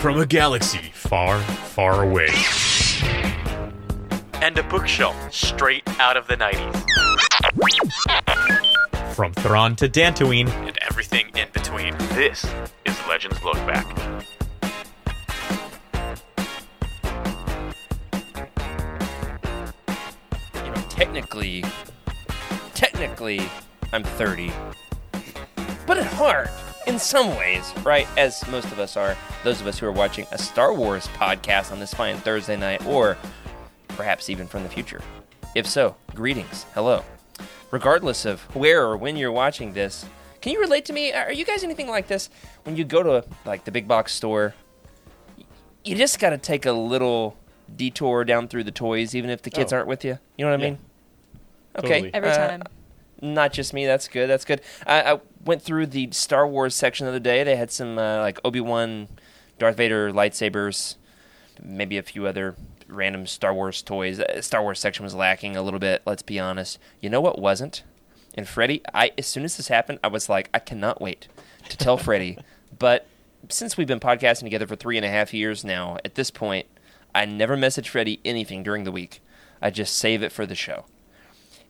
from a galaxy far, far away. And a bookshelf straight out of the 90s. From Thrawn to Dantooine, And everything in between. This is Legends Look Back. you know, technically, technically, I'm 30. But at heart, in some ways, right, as most of us are, those of us who are watching a Star Wars podcast on this fine Thursday night, or perhaps even from the future. If so, greetings, hello. Regardless of where or when you're watching this, can you relate to me? Are you guys anything like this? When you go to like the big box store, you just got to take a little detour down through the toys, even if the kids Oh. aren't with you. You know what I Yeah. mean? Okay. Totally. Every uh, time. Not just me. That's good. That's good. I, I went through the Star Wars section the other day. They had some uh, like Obi Wan, Darth Vader lightsabers, maybe a few other random Star Wars toys. Uh, Star Wars section was lacking a little bit. Let's be honest. You know what wasn't? And Freddie, I as soon as this happened, I was like, I cannot wait to tell Freddie. But since we've been podcasting together for three and a half years now, at this point, I never message Freddie anything during the week. I just save it for the show.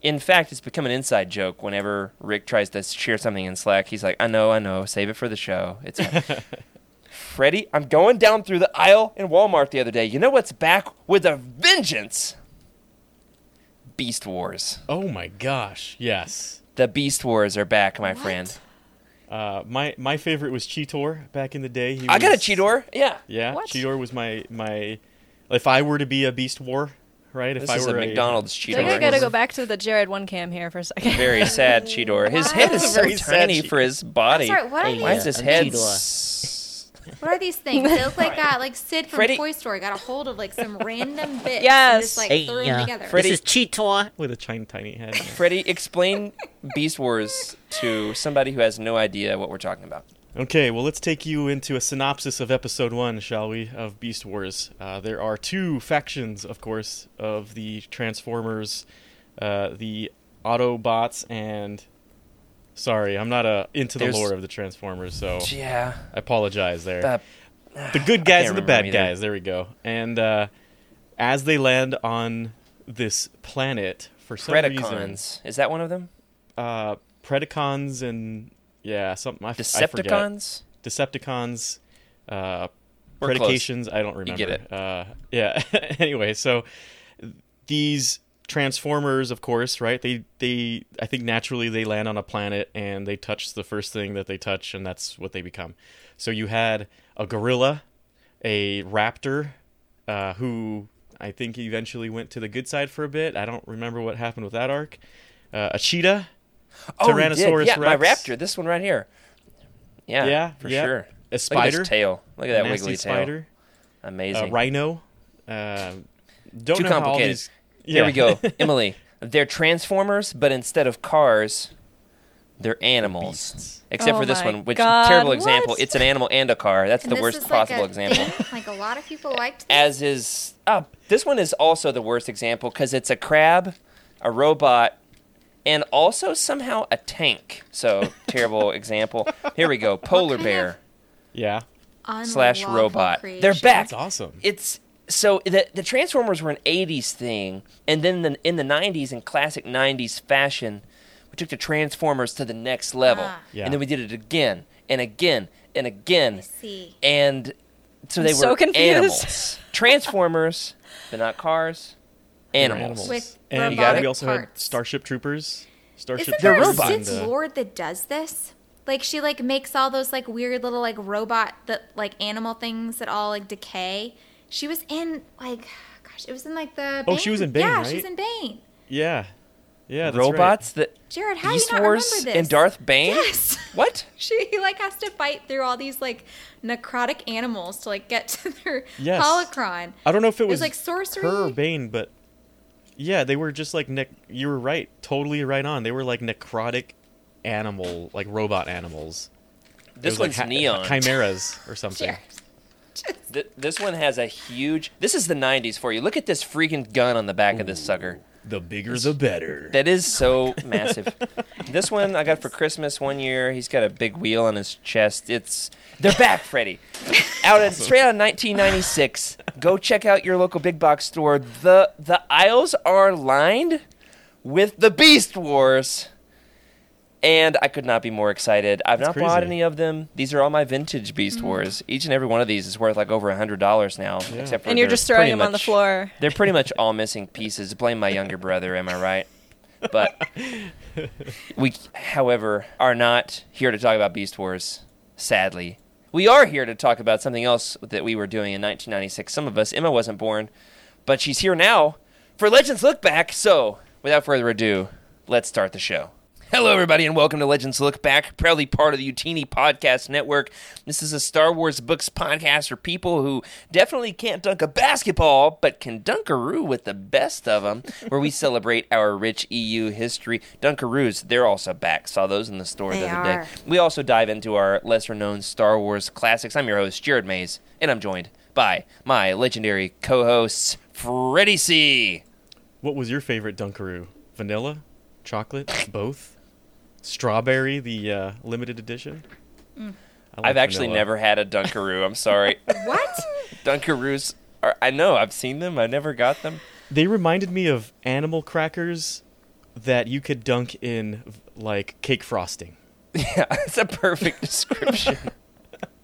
In fact, it's become an inside joke whenever Rick tries to share something in Slack. He's like, I know, I know, save it for the show. It's Freddie, I'm going down through the aisle in Walmart the other day. You know what's back with a vengeance? Beast Wars. Oh my gosh, yes. The Beast Wars are back, my friend. Uh, my my favorite was Cheetor back in the day. He I got a was- Cheetor. Yeah. Yeah, What? Cheetor was my my. If I were to be a Beast War, right? If This I is a were McDonald's I think I gotta go back to the Jared one cam here for a second. Very sad Cheetor. His head is so very sad tiny for his body. Sorry, what are Why is his head? Cheetor. s- What are these things? They look like uh, like Sid from Freddie- Toy Story got a hold of like some random bits. Yes. And just like Hey, threw them uh, together. Freddie- This is Cheetor. with a tiny tiny head. Freddie, explain Beast Wars to somebody who has no idea what we're talking about. Okay, well, let's take you into a synopsis of episode one, shall we, of Beast Wars. Uh, there are two factions, of course, of the Transformers uh, the Autobots and. Sorry, I'm not uh, into the There's- lore of the Transformers, so Yeah. I apologize there. Uh, the good guys and the bad guys. There we go. And uh, as they land on this planet, for some reason, Predacons. Is that one of them? uh, Predacons and yeah, something I, f- I. Decepticons? Decepticons, uh, We're close. predications. I don't remember. You get it. Uh, yeah. anyway, so these Transformers, of course, right? They they I think naturally they land on a planet and they touch the first thing that they touch, and that's what they become. So you had a gorilla, a raptor, uh, who I think eventually went to the good side for a bit. I don't remember what happened with that arc. Uh, a cheetah. Oh, he did. Tyrannosaurus Yeah, my Rex. raptor. This one right here. Yeah, Yeah, for yeah. sure. A Look at spider. his tail. Look at that nasty wiggly spider. tail. Amazing. A rhino. Uh, don't Too know complicated. these- Here we go, Emily. They're transformers, but instead of cars, they're animals. Beasts. Except Oh for this one, which God, terrible example. what? It's an animal and a car. That's And the worst possible like example. thing, Like a lot of people liked this. As is, oh, this one is also the worst example because it's a crab, a robot, and also somehow a tank. So terrible example. Here we go. Polar bear Yeah, slash robot. creation. They're back. that's awesome. It's so the the Transformers were an '80s thing, and then the, in the '90s, in classic '90s fashion, we took the Transformers to the next level, Ah. Yeah. and then we did it again and again and again, See, and so I'm they so were confused. animals. Transformers, but not cars. Animals. animals. with and You got it? we also had parts. Starship Troopers. Starship Isn't They're there a Troopers. robots. Sith Lord that does this? Like she like makes all those like weird little like robot that like animal things that all like decay. She was in like gosh, it was in like the Oh, she was in Bane, Yeah, right? she was in Bane. Yeah, yeah. That's Robots that Jared, how Beast do you not Wars remember this? and Darth Bane. Yes. What? She like has to fight through all these like necrotic animals to like get to their Yes. holocron. I don't know if it was, was, like, sorcery. her or Bane, but yeah, they were just like nec- you were right, totally right on. They were like necrotic animal, like robot animals. This was like one's ha- neon. chimeras or something. Jared. Th- this one has a huge. This is the '90s for you. Look at this freaking gun on the back of this sucker. The bigger, the better. That is so massive. This one I got for Christmas one year. He's got a big wheel on his chest. It's they're back, Freddie. Out of, straight out of 1996. Go check out your local big box store. the The aisles are lined with the Beast Wars, and I could not be more excited. I've That's not bought any of them. These are all my vintage Beast mm-hmm. Wars. Each and every one of these is worth like over a hundred dollars now. Except for and you're just throwing pretty them on the floor. they're pretty much all missing pieces. Blame my younger brother, am I right? But we, however, are not here to talk about Beast Wars, sadly. We are here to talk about something else that we were doing in 1996. Some of us, Emma wasn't born, but she's here now for Legends Look Back. So, without further ado, let's start the show. Hello, everybody, and welcome to Legends Look Back, proudly part of the Utini Podcast Network. This is a Star Wars books podcast for people who definitely can't dunk a basketball, but can dunkaroo with the best of them, where we celebrate our rich EU history. Dunkaroos, they're also back. Saw those in the store They the other are. day. We also dive into our lesser known Star Wars classics. I'm your host, Jared Mays, and I'm joined by my legendary co hosts, Freddie C. What was your favorite Dunkaroo? Vanilla, chocolate, both, strawberry, the uh, limited edition. I like I've actually vanilla. never had a Dunkaroo. I'm sorry. What? Dunkaroos are, I know, I've seen them. I never got them. They reminded me of animal crackers that you could dunk in like cake frosting. Yeah, that's a perfect description.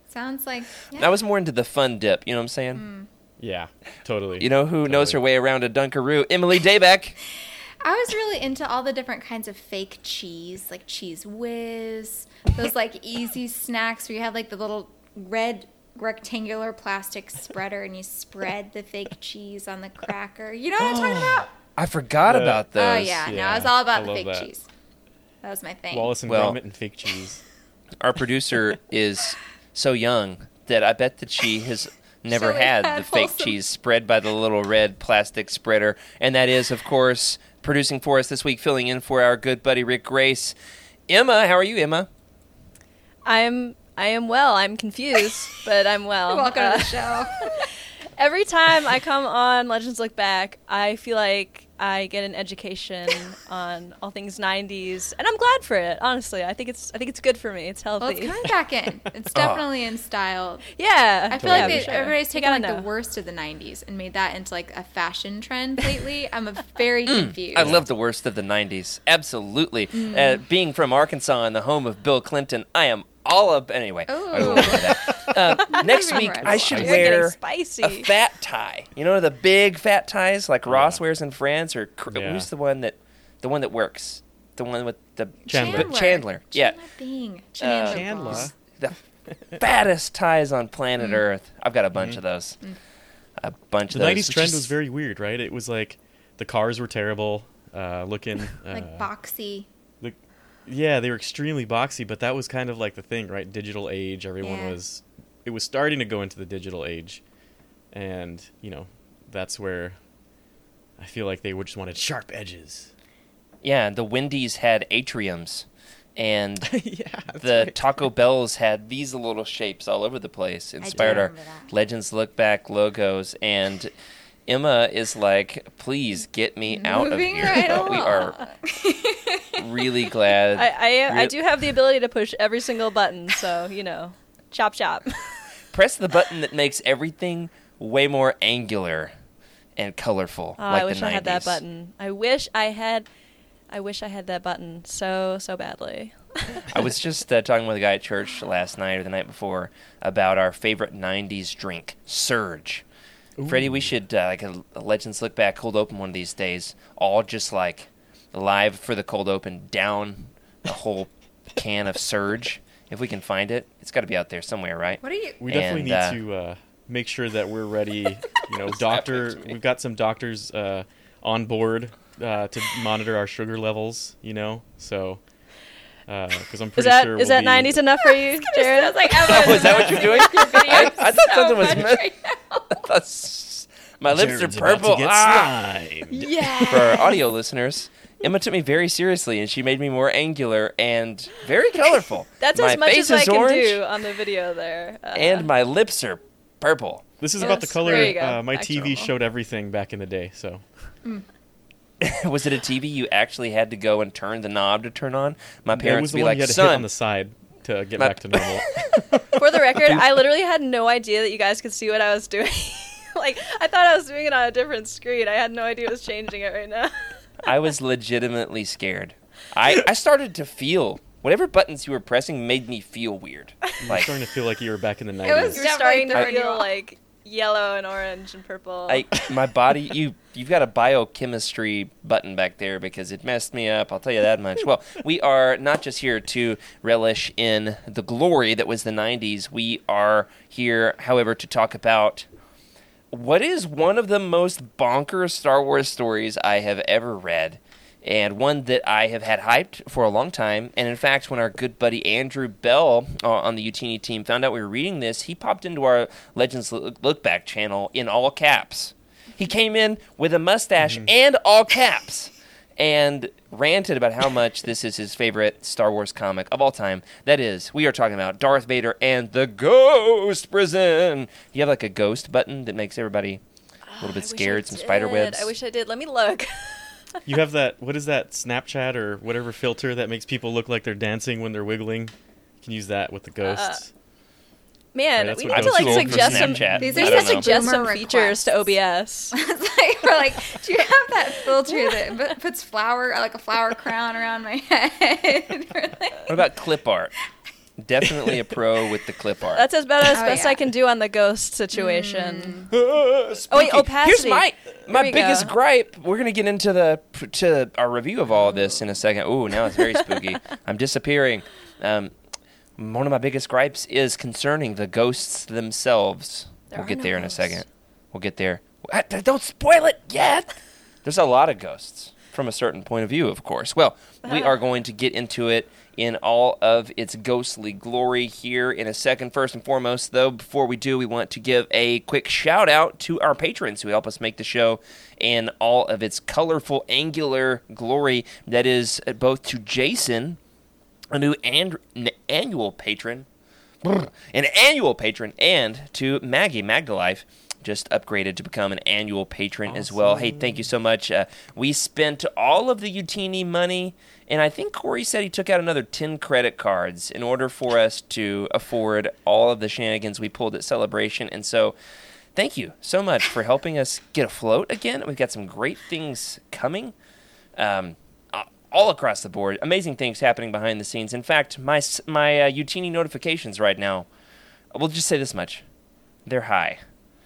Sounds like. I was more into the fun dip, you know what I'm saying? Yeah, totally. You know who knows her way around a Dunkaroo? Emily Daybeck. I was really into all the different kinds of fake cheese, like cheese whiz, those like easy snacks where you have like the little red rectangular plastic spreader and you spread the fake cheese on the cracker. You know what I'm talking about? I forgot The- about oh, those. Oh yeah, no, yeah, it's all I about the fake that. cheese. That was my thing. Wallace and Well- Gromit and fake cheese. Our producer is so young that I bet that she has never only had had the fake cheese spread by the little red plastic spreader. And that is, of course, producing for us this week, filling in for our good buddy Rick Grace. Emma, how are you, Emma? I'm I am well. I'm confused, but I'm well. Welcome Uh, to the show. every time I come on Legends Look Back, I feel like I get an education on all things '90s, and I'm glad for it. Honestly, I think it's I think it's good for me. It's well, healthy. it's coming back in. It's definitely in style. yeah, I feel yeah, like they, sure. everybody's You taken like gotta the worst of the '90s and made that into like a fashion trend lately. I'm a very confused. I love the worst of the 90s. Absolutely. Mm. Uh, being from Arkansas and the home of Bill Clinton, I am all up. Anyway, I that. Uh, next week. I should You're wear spicy. a fat tie. You know the big fat ties like Ross wears in Friends, or cr- Yeah. who's the one that the one that works? The one with the Chandler. but Chandler. Yeah, Chandler Bing. Chandler. Chandler. balls. the fattest ties on planet Mm. Earth. I've got a bunch of those. A bunch The of those. '90s trend Just- was very weird, right? It was like the cars were terrible uh, looking. Uh, Like boxy. The, yeah, they were extremely boxy, but that was kind of like the thing, right? Digital age. Everyone Yeah. was. It was starting to go into the digital age, and you know, that's where I feel like they would just wanted sharp edges. Yeah, the Wendy's had atriums, and yeah, the right. Taco Bells had these little shapes all over the place. Inspired our that. Legends Look Back logos, and Emma is like, "Please get me out of here." right we are really glad. I I, I do have the ability to push every single button, so you know, chop chop. Press the button that makes everything way more angular and colorful. Oh, like I wish the I had that button. I wish I had. I wish I had that button so so badly. I was just uh, talking with a guy at church last night or the night before about our favorite '90s drink, Surge. Freddie, we should uh, like a, a Legends Look Back cold open one of these days. All just like live for the cold open, down a whole can of Surge. If we can find it, it's got to be out there somewhere, right? What are you? We definitely And, need uh, to uh, make sure that we're ready. You know, doctor. happening to me? We've got some doctors uh, on board uh, to monitor our sugar levels. You know, so because I'm Is pretty that sure is we'll that be- nineties enough for you, Jared? I was like Oh, is that what you're doing? I, I thought something was much meant. right now. I thought s- My lips Jared's are about to purple. get Ah! slimed. Yeah. For our audio listeners, Emma took me very seriously, and she made me more angular and very colorful. That's my as much face as I is can orange, do on the video there. Uh, and my lips are purple. This is about the Yes, color there you go. uh, my Back to TV normal. showed everything back in the day. So was it a TV you actually had to go and turn the knob to turn on? My It parents was the would be one like, you had to hit on the side to get My- back to normal. For the record, I literally had no idea that you guys could see what I was doing. like, I thought I was doing it on a different screen. I had no idea it was changing it right now. I was legitimately scared. I, I started to feel whatever buttons you were pressing made me feel weird. I'm Like starting to feel like you were back in the 90s. It was You're starting to feel off. like yellow and orange and purple. I my body you you've got a biochemistry button back there because it messed me up. I'll tell you that much. Well, we are not just here to relish in the glory that was the 90s. We are here, however, to talk about what is one of the most bonkers Star Wars stories I have ever read. And one that I have had hyped for a long time. And in fact, when our good buddy Andrew Bell uh, on the Utini team found out we were reading this, he popped into our Legends Look Look Back channel in all caps. He came in with a mustache and all caps and ranted about how much this is his favorite Star Wars comic of all time. That is, we are talking about Darth Vader and the Ghost Prison. You have like a ghost button that makes everybody a little oh, I bit wish I scared, some spider did. webs. I wish I did. Let me look. You have that. What is that Snapchat or whatever filter that makes people look like they're dancing when they're wiggling? You can use that with the ghosts. Uh, Man, that's we need to like too old for suggest some. These are need to suggest some features to. OBS. like we're like, do you have that filter that bu- puts flower like a flower crown around my head? Like- what about clip art? Definitely a pro with the clip art. That's as best as Oh, best yeah. I can do on the ghost situation. oh wait, opacity. Here's my my we biggest go. gripe. We're gonna get into the to our review of all of this in a second. Ooh, now it's very spooky. I'm disappearing. Um, one of my biggest gripes is concerning the ghosts themselves. There we'll get no there in a second. We'll get there. Don't spoil it yet. There's a lot of ghosts from a certain point of view, of course. Well, we are going to get into it in all of its ghostly glory here in a second. First and foremost, though, before we do, we want to give a quick shout out to our patrons who help us make the show in all of its colorful, angular glory. That is uh, both to Jason, a new and- annual patron, an annual patron, and to Maggie Magdalife. Just upgraded to become an annual patron as well. Hey, thank you so much. Uh, we spent all of the Utini money, and I think Corey said he took out another 10 credit cards in order for us to afford all of the shenanigans we pulled at Celebration. And so, thank you so much for helping us get afloat again. We've got some great things coming. Um, all across the board, amazing things happening behind the scenes. In fact, my s- my uh, Utini notifications right now, we'll just say this much: they're high.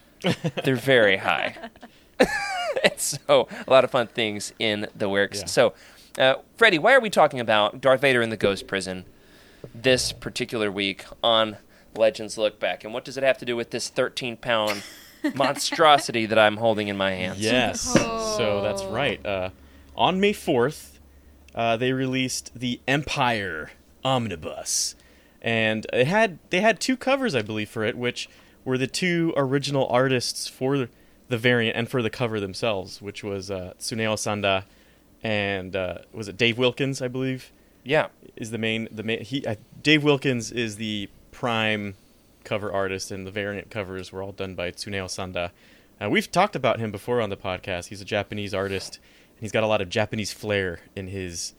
they're very high. and so, a lot of fun things in the works. Yeah. So, uh, Freddie, why are we talking about Darth Vader in the Ghost Prison this particular week on Legends Look Back, and what does it have to do with this 13 pound monstrosity that I'm holding in my hands? Yes. So that's right. Uh, on May 4th, uh, they released the Empire Omnibus, and it had they had two covers, I believe, for it, which were the two original artists for the variant and for the cover themselves, which was uh, Tsuneo Sanda and uh, was it Dave Wilkins, I believe, Yeah. is the main the main he uh, Dave Wilkins is the prime cover artist, and the variant covers were all done by Tsuneo Sanda. Uh, we've talked about him before on the podcast. He's a Japanese artist, he's got a lot of Japanese flair in his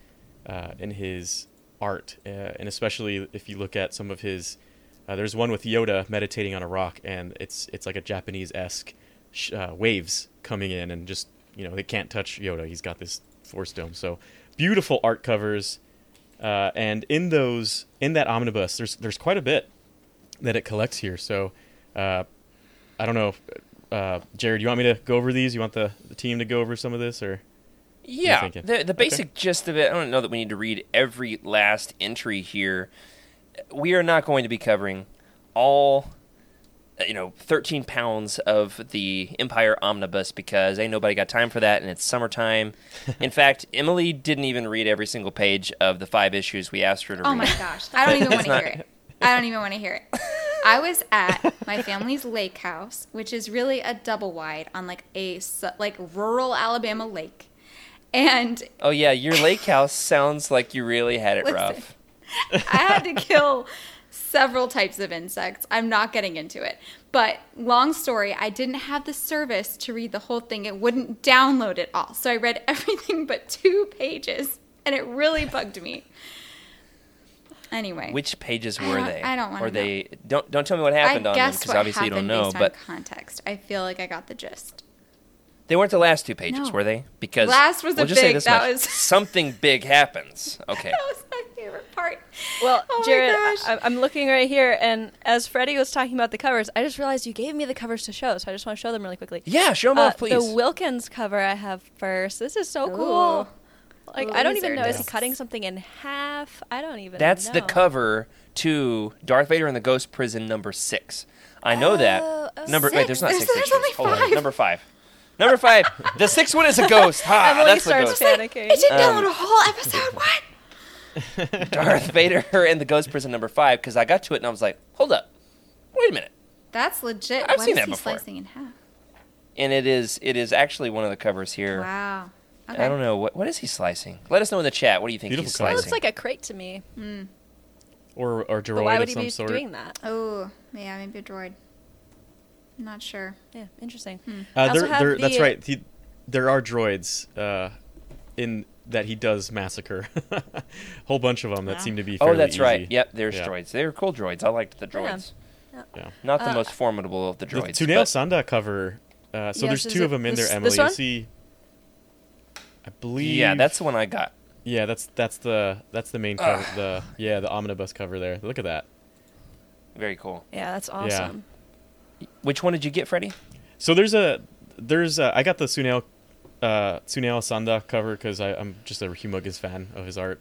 uh, in his art, uh, and especially if you look at some of his. Uh, there's one with Yoda meditating on a rock, and it's it's like a Japanese esque uh, waves coming in, and just you know they can't touch Yoda. He's got this force dome. So beautiful art covers, uh, and in those in that omnibus, there's there's quite a bit that it collects here. So uh, I don't know, if, uh, Jared, you want me to go over these? You want the, the team to go over some of this, or Yeah, the the basic gist of it. I don't know that we need to read every last entry here. We are not going to be covering all, uh, you know, 13 pounds of the Empire Omnibus because ain't nobody got time for that, and it's summertime. In fact, Emily didn't even read every single page of the five issues we asked her to Oh read. Oh my gosh. I don't even want to not- hear it. I don't even want to hear it. I was at my family's lake house, which is really a double wide on like a like rural Alabama lake. And Oh yeah, your lake house sounds like you really had it Listen. rough. I had to kill several types of insects. I'm not getting into it. But long story, I didn't have the service to read the whole thing. It wouldn't download it all. So I read everything but two pages, and it really bugged me. Anyway, Which pages were don't- they? I don't wanna Or they don't don't tell me what happened I on them because obviously you don't know. But context, I feel like I got the gist. They weren't the last two pages, No. were they? Because Last was we'll a just say big- this that much. was- something big happens. Okay. That was my favorite part. Well, Oh my Jared, gosh. I, I'm looking right here, and as Freddie was talking about the covers, I just realized you gave me the covers to show, so I just want to show them really quickly. Yeah, show them Uh, off, please. The Wilkins cover I have first. This is so cool. Like Ooh, I don't even are know is he nice. cutting something in half? I don't even. That's the know. cover to Darth Vader and the Ghost Prison number six. I know that. Oh, oh, number wait, there's not Six? six. There's issues. only Hold on. five. Number five. Number five. the sixth one is a ghost. Ha! Emily that's the starts ghost. panicking. It didn't Um, download a whole episode. What? Darth Vader and the Ghost Prison number five because I got to it and I was like, hold up, wait a minute. That's legit. I've what seen is that he before. slicing in half? And it is it is actually one of the covers here. Wow. Okay. I don't know what what is he slicing. Let us know in the chat. What do you think Beautiful he's cover. It slicing? looks like a crate to me. or or But droid why of would he some be sort. doing that? Oh, yeah, maybe a droid. I'm not sure. Yeah, interesting. Uh, I also there, have there, that's right. He, there are droids uh, in that he does massacre. A Whole bunch of them that Wow. seem to be. oh, fairly that's right. Yep, there's Yeah. droids. They were cool droids. I liked the droids. Yeah. Not the Uh, most formidable of the The droids. Tsuneo but- Sanda cover. Uh, so Yes, there's two it of them in this- there, Emily. You see. I believe. yeah, that's the one I got. Yeah, that's that's the that's the main cover. The yeah, the omnibus cover there. Look at that. Very cool. Yeah, that's awesome. Which one did you get, Freddie? So there's a there's a, I got the Tsuneo uh, Tsuneo Sanda cover because I'm just a humongous fan of his art.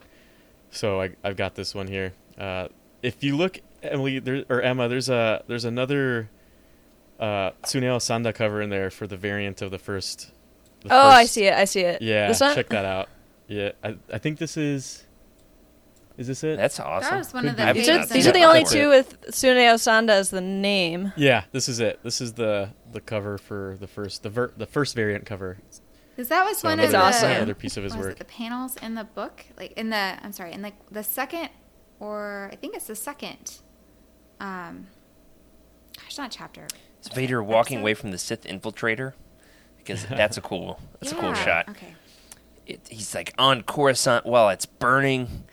So I I've got this one here. Uh, if you look, Emily there, or Emma, there's a there's another uh, Tsuneo Sanda cover in there for the variant of the first. the Oh, I see it. I see it. Yeah, This one? check that out. Yeah, I I think this is. Is this it? That's awesome. That was one Could of be. the I've These are, these in are the the only book. two with Tsuneo Sanda as the name. yeah, this is it. This is the the cover for the first the ver- the first variant cover. Because that was So one another, of the awesome. another piece of his what was work. it, the panels in the book, like in the I'm sorry, in like the second or I think it's the second. Um, gosh, not chapter. Is Vader walking Episode? away from the Sith infiltrator? Because that's a cool that's a cool Yeah, shot. Okay. It, he's like on Coruscant while it's burning,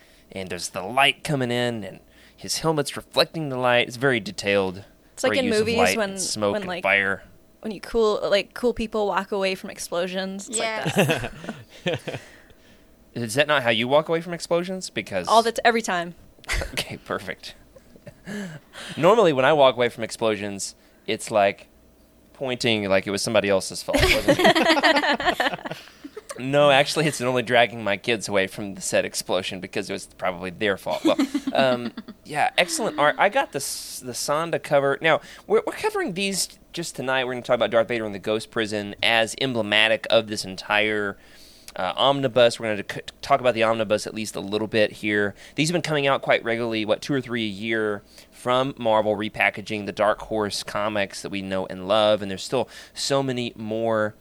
and there's the light coming in, and his helmet's reflecting the light. It's very detailed. It's like in movies when- smoke when, and like, fire. When you cool like cool people walk away from explosions. It's Yeah. like that. Is that not how you walk away from explosions? Because All the t- every time. okay, perfect. Normally, when I walk away from explosions, it's like pointing like it was somebody else's fault. No, actually, it's only dragging my kids away from the said explosion because it was probably their fault. Well, um, yeah, excellent art. I got the the Sonda cover. Now we're we're covering these just tonight. We're going to talk about Darth Vader and the Ghost Prison as emblematic of this entire uh, omnibus. We're going to c- talk about the omnibus at least a little bit here. These have been coming out quite regularly, what, two or three a year from Marvel, repackaging the Dark Horse comics that we know and love. And there's still so many more,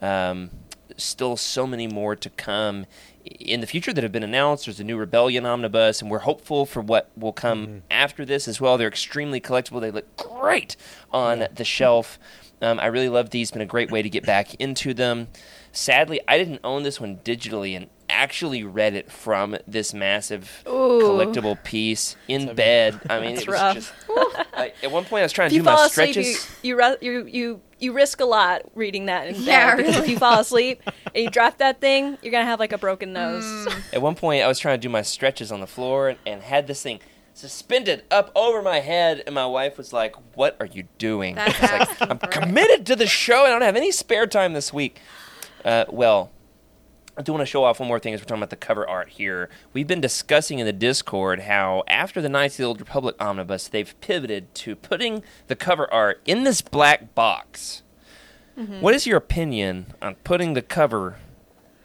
um, still so many more to come in the future that have been announced. There's a new Rebellion omnibus, and we're hopeful for what will come after this as well. They're extremely collectible. They look great on the shelf. Um, I really love these. Been a great way to get back into them. Sadly, I didn't own this one digitally and actually read it from this massive Ooh. collectible piece in bed. I mean, That's it was rough. just. like, at one point, I was trying If to you do my fall asleep, stretches. you you, you you you risk a lot reading that in bed Yeah, because if you fall asleep and you drop that thing, you're gonna have like a broken nose. Mm. At one point, I was trying to do my stretches on the floor and, and had this thing suspended up over my head, and my wife was like, "What are you doing?" That's Like, I'm for it." committed to the show, and I don't have any spare time this week." Uh, well, I do want to show off one more thing as we're talking about the cover art here. We've been discussing in the Discord how after the Knights of the Old Republic omnibus, they've pivoted to putting the cover art in this black box. What is your opinion on putting the cover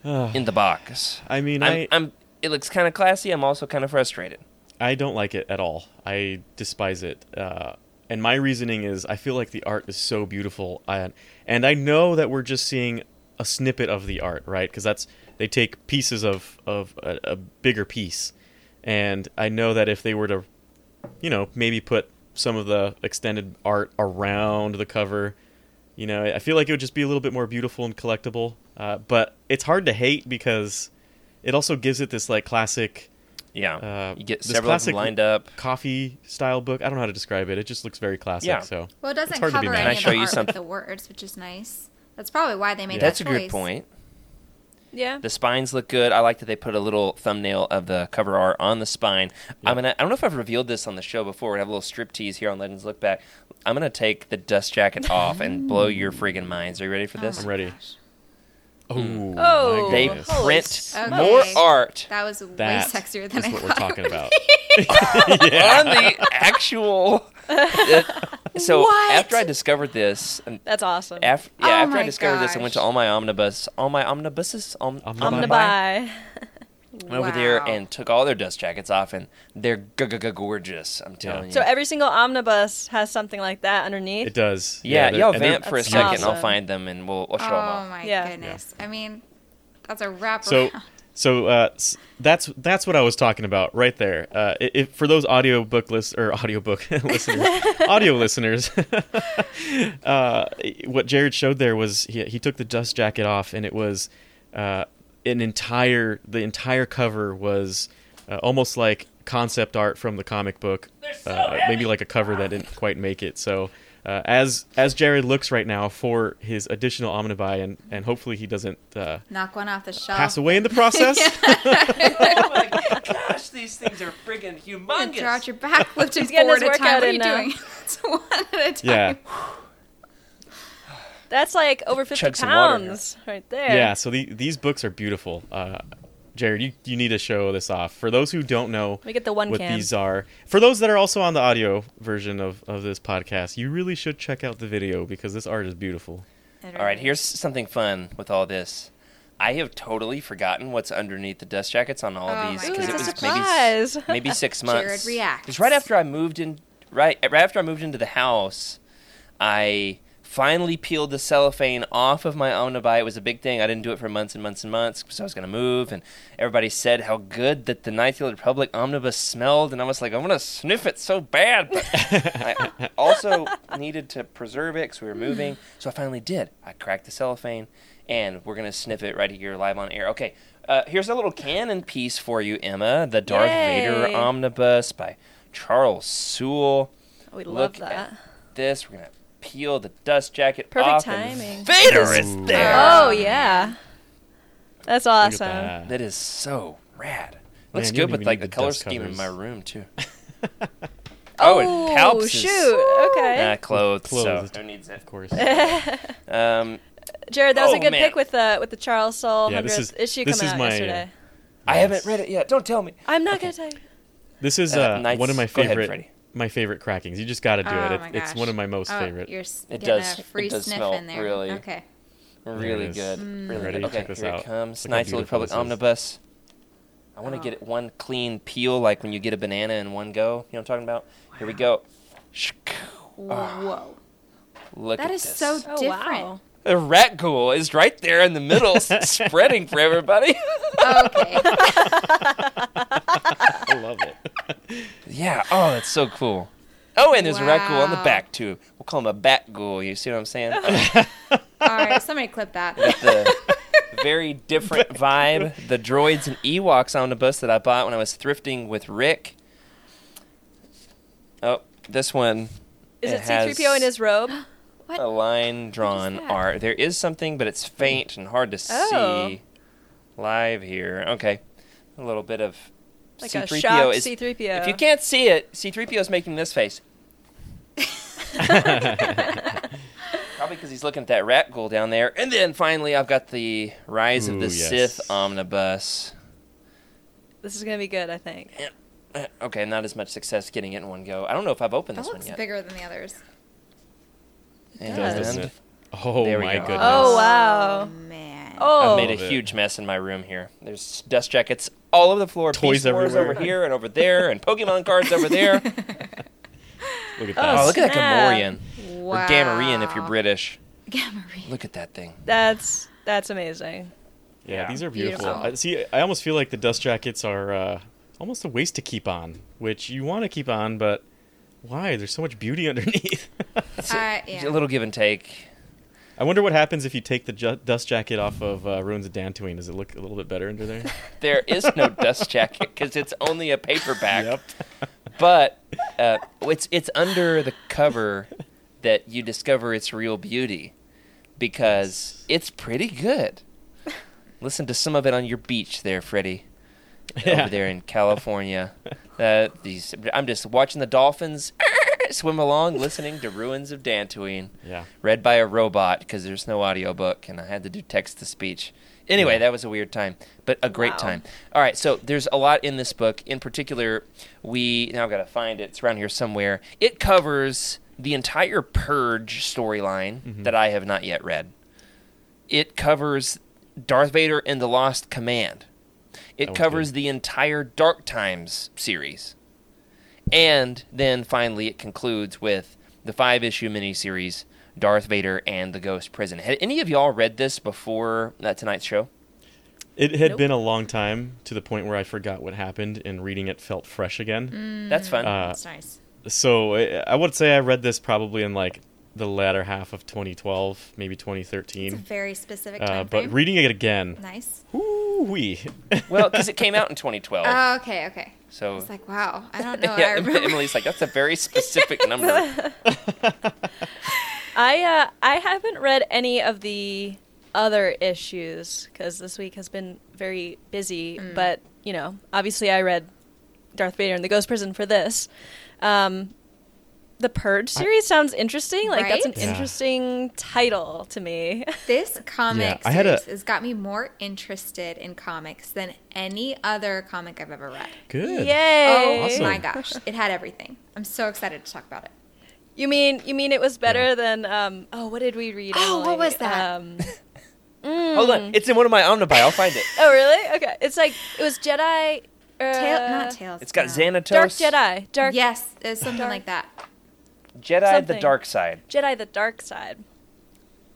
in the box? I mean, I'm, I I'm it looks kind of classy. I'm also kind of frustrated. I don't like it at all. I despise it. Uh, and my reasoning is I feel like the art is so beautiful, and and I know that we're just seeing a snippet of the art, right? Because that's they take pieces of of a, a bigger piece, and I know that if they were to you know, maybe put some of the extended art around the cover. You know, I feel like it would just be a little bit more beautiful and collectible. Uh, but it's hard to hate because it also gives it this like classic Yeah, Uh, you get this several of them classic- lined up. coffee style book. I don't know how to describe it. It just looks very classic. Yeah. So Well, it doesn't hard to be cover mad. any of the art some- with the words, which is nice. That's probably why they made That's a good point. Yeah. The spines look good. I like that they put a little thumbnail of the cover art on the spine. I'm gonna. I don't know if I've revealed this on the show before. We have a little strip tease here on Legends Look Back. I'm gonna take the dust jacket off and blow your friggin' minds. Are you ready for this? I'm ready. Oh, Mm. Oh, They print smokes. more art That was That way sexier than is I what we're talking about. be. on the actual. so What? after I discovered this, and That's awesome. after yeah, Oh after I my discovered this, I went to gosh. all my omnibus, all my omnibuses, om, Omnibuy. Omnibuy. went over there Wow. and took all their dust jackets off, and they're g- g- g- gorgeous. I'm telling you. So every single omnibus has something like that underneath. It does. yeah, they're- y'all and they're- vamp for a That's second. I'll awesome. find them and we'll, we'll show them Oh my Yeah. goodness. I mean, that's a wrap So, around. so uh, that's that's what I was talking about right there. Uh, if, for those audiobook list or audiobook listeners, audio listeners, uh, what Jared showed there was he, he took the dust jacket off, and it was uh, an entire the entire cover was uh, almost like concept art from the comic book, uh, maybe like a cover that didn't quite make it. So. Uh, as as Jared looks right now for his additional omnibuy, and, and hopefully he doesn't uh, Knock one off the shelf. pass away in the process. oh my gosh, these things are friggin' You can humongous. Throw out your back, lift it forward at a time. What are you now. doing? it's one at a time. Yeah. That's like over 50 Chug some water here. pounds right there. Yeah, so the, these books are beautiful. Uh, Jared, you, you need to show this off. For those who don't know We get the one what can. these are, for those that are also on the audio version of, of this podcast, you really should check out the video because this art is beautiful. It All right, here's something fun with all this. I have totally forgotten what's underneath the dust jackets on all Oh of these my Ooh, because it it's was a maybe maybe six months. Jared reacts. Because right after I moved in, right right after I moved into the house, I finally peeled the cellophane off of my omnibuy. It was a big thing. I didn't do it for months and months and months because I was going to move, and everybody said how good that the Knights of the Old Republic omnibus smelled, and I was like, I want to sniff it so bad. But I also needed to preserve it because we were moving, so I finally did. I cracked the cellophane, and we're gonna sniff it right here live on air. Okay, uh, here's a little canon piece for you, Emma. The Darth Vader omnibus by Charles Soule. we love Look that. at this. We're gonna peel the dust jacket Perfect off. timing. And Vader is there. Oh, yeah. That's Look at awesome. that. That is so rad. Looks Man, you good don't with even like need the the color dust scheme in covers. my room too. Oh, and Palps is- shoot. Okay. Uh, clothes. Clothes. So who needs it? Of course. Um, Jared, that was Oh, a good man. pick with the with the Charles Soule Yeah, 100th is- issue this coming is out my, uh, yesterday. I haven't read it yet. Don't tell me. I'm not okay. gonna tell you. This is Uh, uh, Knights- one of my go ahead, favorite Freddie. My favorite crackings. You just got to do Oh it. my it. It's one of my most Oh, favorite. You're s- It does- a free it does sniff smell in there. really- Okay. Really good. Mm. Really Ready? good. Okay, Check this here out. it comes. Look how Knights of the Republic omnibus. I want to Oh. get it one clean peel, like when you get a banana in one go. You know what I'm talking about? Here we go. Whoa. Look That at is this. so Oh different. wow. The rat ghoul is right there in the middle, spreading for everybody. Okay. I love it. yeah. Oh, that's so cool. Oh, and there's a rat ghoul on the back too. We'll call him a bat ghoul. You see what I'm saying? All right. Somebody clip that. With the very different vibe. The droids and Ewoks on the bus that I bought when I was thrifting with Rick. Oh, this one. Is it, has C3PO in his robe? A line drawn that? art. There is something, but it's faint and hard to Oh. see live here. Okay, a little bit of Like C3PO a shocked is. C3PO. If you can't see it, C3PO is making this face. Probably because he's looking at that rat ghoul down there. And then finally, I've got the Rise of the yes. Sith omnibus. This is gonna be good, I think. Uh, Okay, not as much success getting it in one go. I don't know if I've opened That this one looks yet. bigger than the others. And does, doesn't? Oh There my go. goodness. Oh wow. man. Oh. I've made a huge mess in my room here. There's dust jackets all over the floor, Toys Beast Wars everywhere. over here and over there, and Pokemon cards over there. Look at Oh, that. Oh, look at that snap. Gamorrean. Or Gamorrean if you're British. Gamorrean. Look at that thing. That's that's amazing. Yeah, Yeah. these are beautiful. Beautiful. I, see, I almost feel like the dust jackets are uh, almost a waste to keep on, which you want to keep on, but why? There's so much beauty underneath. Uh, A little give and take. I wonder what happens if you take the ju- dust jacket off of uh, Ruins of Dantooine. Does it look a little bit better under there? There is no dust jacket because it's only a paperback. Yep. But uh, it's it's under the cover that you discover its real beauty because it's pretty good. Listen to some of it on your beach there, Freddie, Yeah. over there in California. Uh, these I'm just watching the dolphins swim along, listening to Ruins of Dantooine, Yeah. read by a robot because there's no audiobook and I had to do text to speech. Anyway, Yeah. that was a weird time, but a great Wow. time. All right, so there's a lot in this book. In particular, we now I've got to find it. It's around here somewhere. It covers the entire Purge storyline that I have not yet read. It covers Darth Vader and the Lost Command. It That was covers the entire Dark Times series. And then finally, it concludes with the five issue miniseries Darth Vader and the Ghost Prison. Had any of y'all read this before uh, tonight's show? It had Nope. been a long time to the point where I forgot what happened, and reading it felt fresh again. That's fun. Uh, That's nice. So I I would say I read this probably in like the latter half of 2012, maybe It's a 2013. very specific Uh, time but frame. reading it again, nice. woo wee. well, because it came out in 2012. Oh, okay, okay. so It's like, wow, I don't know. what yeah, I remember. Emily's like, that's a very specific number. I uh, I haven't read any of the other issues because this week has been very busy. Mm. But you know, obviously, I read Darth Vader and the Ghost Prison for this. Um, the Purge series sounds interesting. Like that's an Right? Yeah. interesting title to me. This comic I had a- series has got me more interested in comics than any other comic I've ever read. Good. Yay! Oh Awesome. my gosh, it had everything. I'm so excited to talk about it. You mean you mean it was better than um? Oh, what did we read? Oh, what was that? Um, Hold on, it's in one of my Omnibuy. I'll find it. oh, really? Okay. It's like it was Jedi. Uh, Tail, not Tales. It's got no. Xanatos. Dark Jedi. Dark Yes, it's something Dark- like that. Jedi the. Dark Side. Jedi: The Dark Side.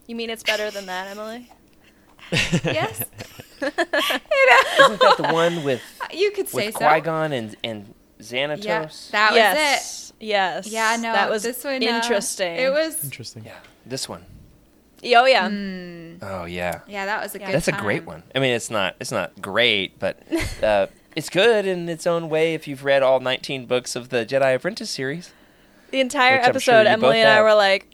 You mean it's better than that, Emily? Yes, Isn't that the one with you could say with so. Qui Gon and and Xanatos? Yeah, that was yes. Yes. it. Yeah, no, That was this one, uh, interesting. it was. Interesting. yeah, this one. Oh yeah. Mm, Oh yeah, yeah, that was a Yeah. good. that's a great one. I mean, it's not it's not great, but uh, it's good in its own way. If you've read all 19 books of the Jedi Apprentice series, The entire Which episode, sure Emily both and I have. were like,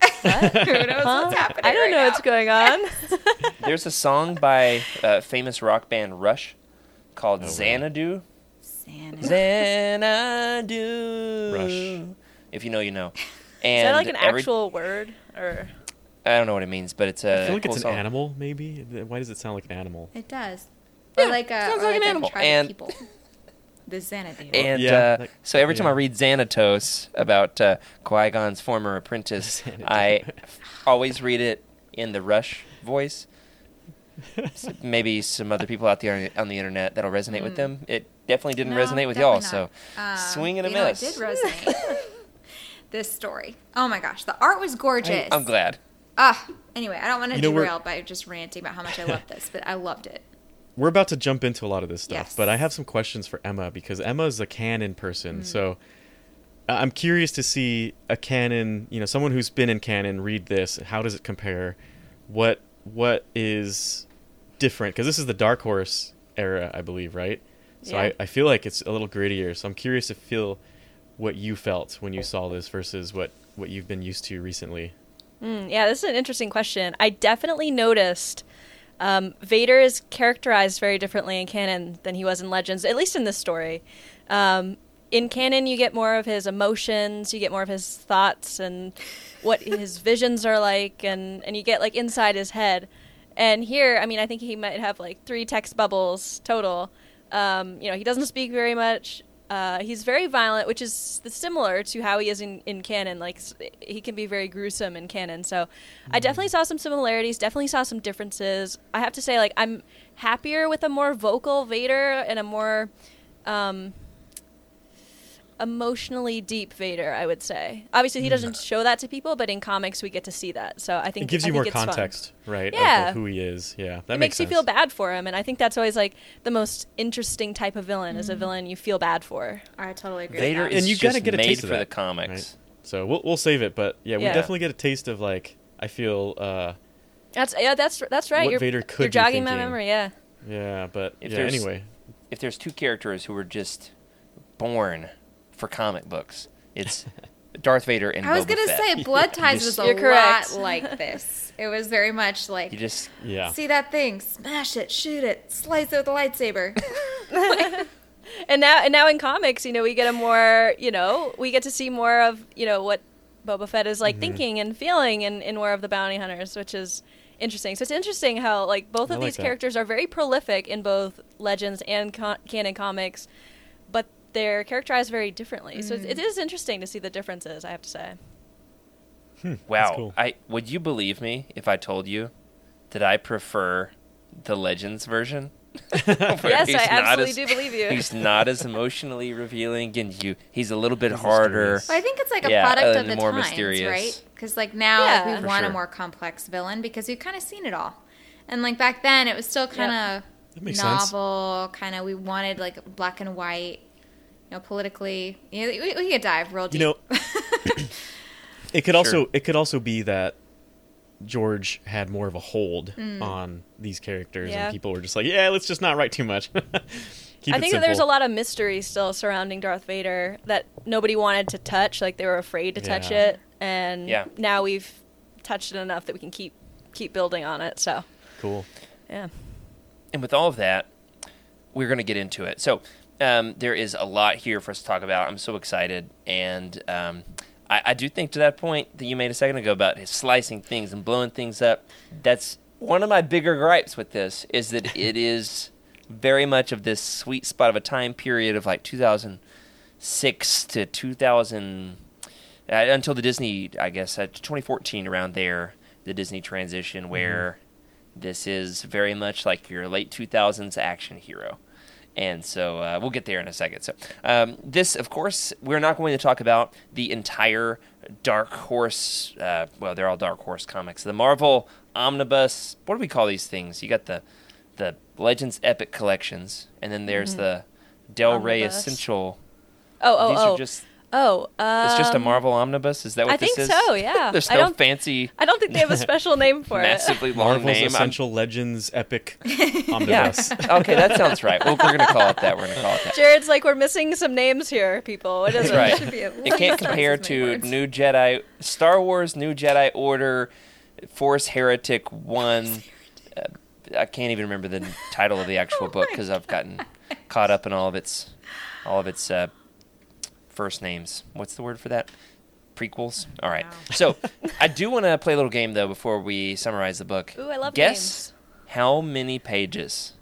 Who knows huh? what's happening? I don't right know now. what's going on. there's a song by uh, famous rock band Rush called Oh, wow. Xanadu. Xanadu. Rush. If you know, you know. Is And that like an every- actual word or? I don't know what it means, but it's a I feel like cool it's an song. animal, maybe. Why does it sound like an animal? It does. Yeah, or like a, sounds or like an animal. And- people. The Xanadu. And Yeah, uh, like- so every time yeah. I read Xanatos about uh, Qui Gon's former apprentice, I always read it in the Rush voice. S- Maybe some other people out there on the internet that'll resonate with them. It definitely didn't No, resonate with y'all, definitely so not. Uh, swing and a you know, miss. it did resonate. this story. Oh my gosh, the art was gorgeous. I, am glad. Ah, anyway, I don't want to You know, we're- derail by just ranting about how much I love this, but I loved it. We're about to jump into a lot of this stuff, Yes. but I have some questions for Emma because Emma is a canon person. Mm. So I'm curious to see a canon, you know, someone who's been in canon read this. How does it compare? What what is different? Because this is the Dark Horse era, I believe, right? So Yeah. I, I feel like it's a little grittier. So I'm curious to feel what you felt when you saw this versus what what you've been used to recently. Mm, yeah, this is an interesting question. I definitely noticed um, Vader is characterized very differently in canon than he was in Legends, at least in this story. Um, in canon, you get more of his emotions, you get more of his thoughts and what his visions are like, and, and you get like inside his head. And here, I mean, I think he might have like three text bubbles total. Um, you know, he doesn't speak very much. Uh, he's very violent, which is similar to how he is in, in canon. Like he can be very gruesome in canon. So I definitely saw some similarities. Definitely saw some differences. I have to say, like I'm happier with a more vocal Vader and a more. Um, emotionally deep Vader. I would say. Obviously, he doesn't show that to people, but in comics we get to see that. So I think It gives I you more it's fun. context, right? Yeah. Like, who he is. Yeah, that it makes makes you feel bad for him, and I think that's always like the most interesting type of villain is a Mm. villain you feel bad for. I totally agree. Vader with And you gotta get a made taste of for that, the comics. So we'll we'll save it, but yeah, we Yeah. definitely get a taste of like I feel. uh That's yeah, that's that's right. What you're, Vader could you're be jogging my memory. Yeah. Yeah, but If yeah. there's- Anyway, If there's two characters who were just born for comic books, it's Darth Vader and I was Boba gonna Fett. say Blood Ties just- was a You're correct. lot like this. It was very much like You just yeah. see that thing, smash it, shoot it, slice it with a lightsaber. And now and now in comics, you know, we get a more, you know, we get to see more of, you know, what Boba Fett is Mm-hmm. like thinking and feeling in, in War of the Bounty Hunters, which is interesting. So it's interesting how like both I of like these that. characters are very prolific in both Legends and con- canon comics, but they're characterized very differently. So it's, Mm. it is interesting to see the differences, I have to say. wow. cool. I would you believe me if I told you that I prefer the Legends version? Yes, I not absolutely as- do believe you. He's not as emotionally revealing, and you he's a little bit He's harder. Well, I think it's like a Yeah, product uh, of the more times, mysterious. right? Because like now like, Yeah. we want sure. a more complex villain because we've kind of seen it all, and like back then it was still kind of makes sense. novel. Kind of we wanted like black and white, you know, politically. You know, we, we could dive real deep. You know, it could also it could also be that George had more of a hold Mm. on these characters, Yeah. and people were just like, "Yeah, let's just not write too much." Keep I think that there's a lot of mystery still surrounding Darth Vader that nobody wanted to touch, like they were afraid to touch Yeah. it, and Yeah. now we've touched it enough that we can keep keep building on it. So, cool. yeah. And with all of that, we're going to get into it. So um, there is a lot here for us to talk about. I'm so excited, and um, I, I do think to that point that you made a second ago about his slicing things and blowing things up. That's one of my bigger gripes with this is that it is very much of this sweet spot of a time period of like 2006 to 2000 uh, until the Disney, I guess, uh, 2014 around there, the Disney transition where this is very much like your late 2000s action hero. And so uh, we'll get there in a second. So, um, this, of course, we're not going to talk about the entire Dark Horse. Uh, well, they're all Dark Horse comics. The Marvel Omnibus. What do we call these things? You got the the Legends Epic collections, and then there's the Del Rey Essential. Oh, oh, these oh, are just. Oh. Um, It's just a Marvel Omnibus. Is that what I this think is? so. Yeah. There's I no don't. fancy, I don't think they have a special name for it. massively long Marvel's name. I'm- Essential Legends Epic Yeah. Omnibus. okay, that sounds right. Well, we're gonna call it that. We're gonna call it that. Jared's like we're missing some names here, people. It isn't. That's right. Should be It can't compare to words. New Jedi, Star Wars, New Jedi Order, Force Heretic One. Uh, I can't even remember the title of the actual book because I've gotten caught up in all of its, all of its uh, first names. What's the word for that? Prequels. All right. Wow. So I do want to play a little game though before we summarize the book. Ooh, I love Guess how many pages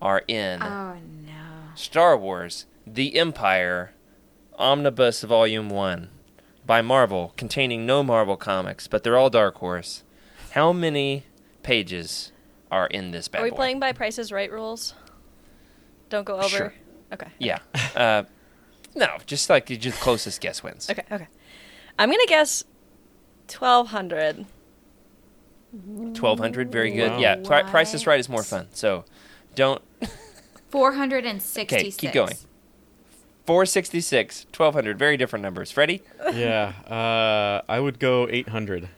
are in Oh no. Star Wars The Empire Omnibus Volume 1 by Marvel, containing no Marvel comics, but they're all Dark Horse. How many pages are in this bad Are we boy? playing by Prices Right rules? Don't go over. Sure. Okay. Yeah. Uh, no, just like you just closest guess wins. Okay. Okay. I'm gonna guess twelve hundred. 1200, very good. Wow. Yeah, Pri- Price is Right is more fun. So don't. Four hundred and sixty. Okay, keep going. 466, 1200, very different numbers. Freddie? yeah, uh, I would go 800.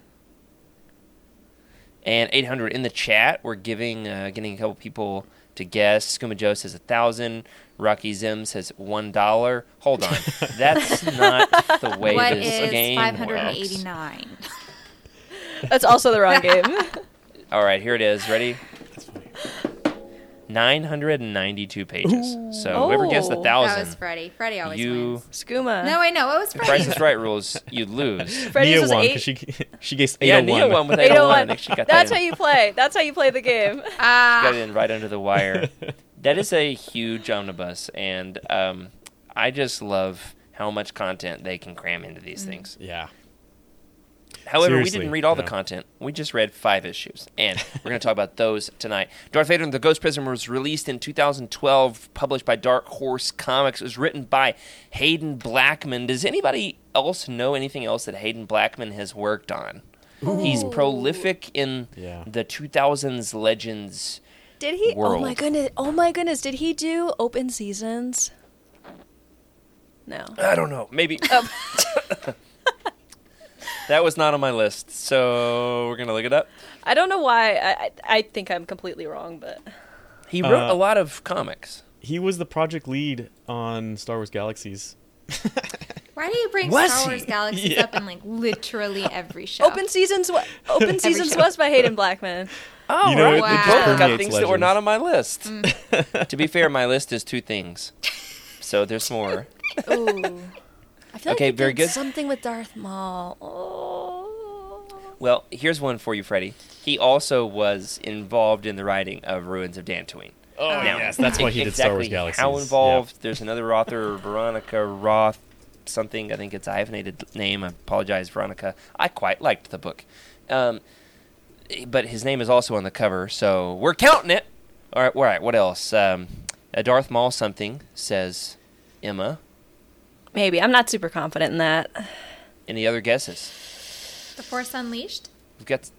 and 800 in the chat. We're giving uh, getting a couple people to guess. Skooma Joe says a thousand. Rocky Zim says one dollar. Hold on, that's not the way What this is game five hundred and works. That's also the wrong game. All right, here it is. Ready? 992 pages. So whoever guessed a Oh. That was thousand, Freddie. Freddie always you. wins. Skooma. No, wait, no, it was The Freddie. Price is Right rules. You lose. Freddie's Nia was won eight. because she she guessed Yeah, Nia won with 801. 801. That That's how you play. That's how you play the game. Ah, got it in right under the wire. That is a huge omnibus, and um, I just love how much content they can cram into these things. Yeah. However, we didn't read all the content. We just read five issues, and we're going to talk about those tonight. Darth Vader and the Ghost Prison was released in 2012, published by Dark Horse Comics. It was written by Haden Blackman. Does anybody else know anything else that Haden Blackman has worked on? He's prolific in Yeah. the 2000s Legends. Did he? Oh my goodness! Oh my goodness! Did he do open seasons? No. I don't know. Maybe. that was not on my list, so we're going to look it up. I don't know why. I I, I think I'm completely wrong, but He wrote Uh, a lot of comics. He was the project lead on Star Wars Galaxies. Why do you bring Was Star he? Wars Galaxies Yeah. up in like literally every show? open seasons. wa- Open seasons show. was by Haden Blackman. Oh, You know, right. it- it We both got permeates things that were not on my list. Mm. to be fair, my list is two things. So there's more. Ooh. I feel Okay, like very good. Something with Darth Maul. Oh. Well, here's one for you, Freddie. He also was involved in the writing of Ruins of Dantooine. Oh Now, yes, that's why he did exactly Star Wars Galaxies. How involved? There's another author, Veronica Roth, something. I think it's a hyphenated name. I apologize, Veronica. I quite liked the book, um, but his name is also on the cover, so we're counting it. All right, all right. What else? Um, a Darth Maul something says Emma. Maybe I'm not super confident in that. Any other guesses? The Force Unleashed. We've got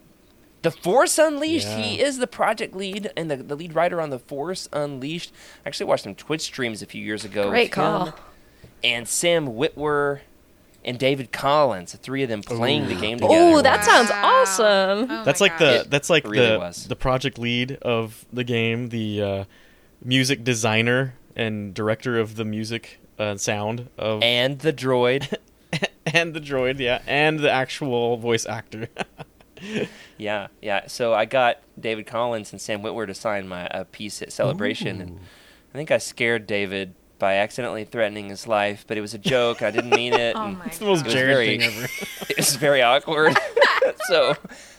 The Force Unleashed. He is the project lead and the, the lead writer on The Force Unleashed. I actually watched some Twitch streams a few years ago. Great call. And Sam Witwer and David Collins, the three of them playing the game together. Oh, that sounds awesome. Oh That's like the that's like really the was. the project lead of the game, the uh, music designer and director of the music uh, sound of and the droid. and the droid, yeah, and the actual voice actor. yeah, yeah. So I got David Collins and Sam Witwer to sign my a piece at Celebration, and I think I scared David by accidentally threatening his life, but it was a joke. I didn't mean it. Oh my it's the most It Jared very- thing ever. it was very awkward. so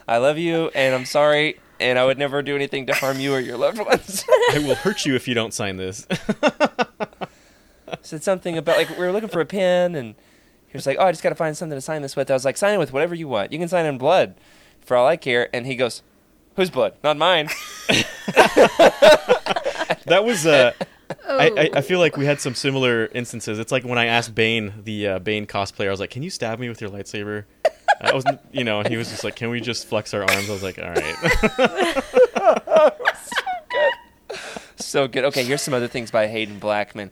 I love you, and I'm sorry, and I would never do anything to harm you or your loved ones. I will hurt you if you don't sign this. Said something about like we were looking for a pen, and he was like, "Oh, I just got to find something to sign this with." I was like, "Sign it with whatever you want. You can sign in blood, for all I care." And he goes, "Whose blood? Not mine." that was uh I, I, I feel like we had some similar instances. It's like when I asked Bane, the uh, Bane cosplayer, I was like, "Can you stab me with your lightsaber?" I was, you know, and he was just like, "Can we just flex our arms?" I was like, "All right." so good. so good. Okay, here's some other things by Haden Blackman.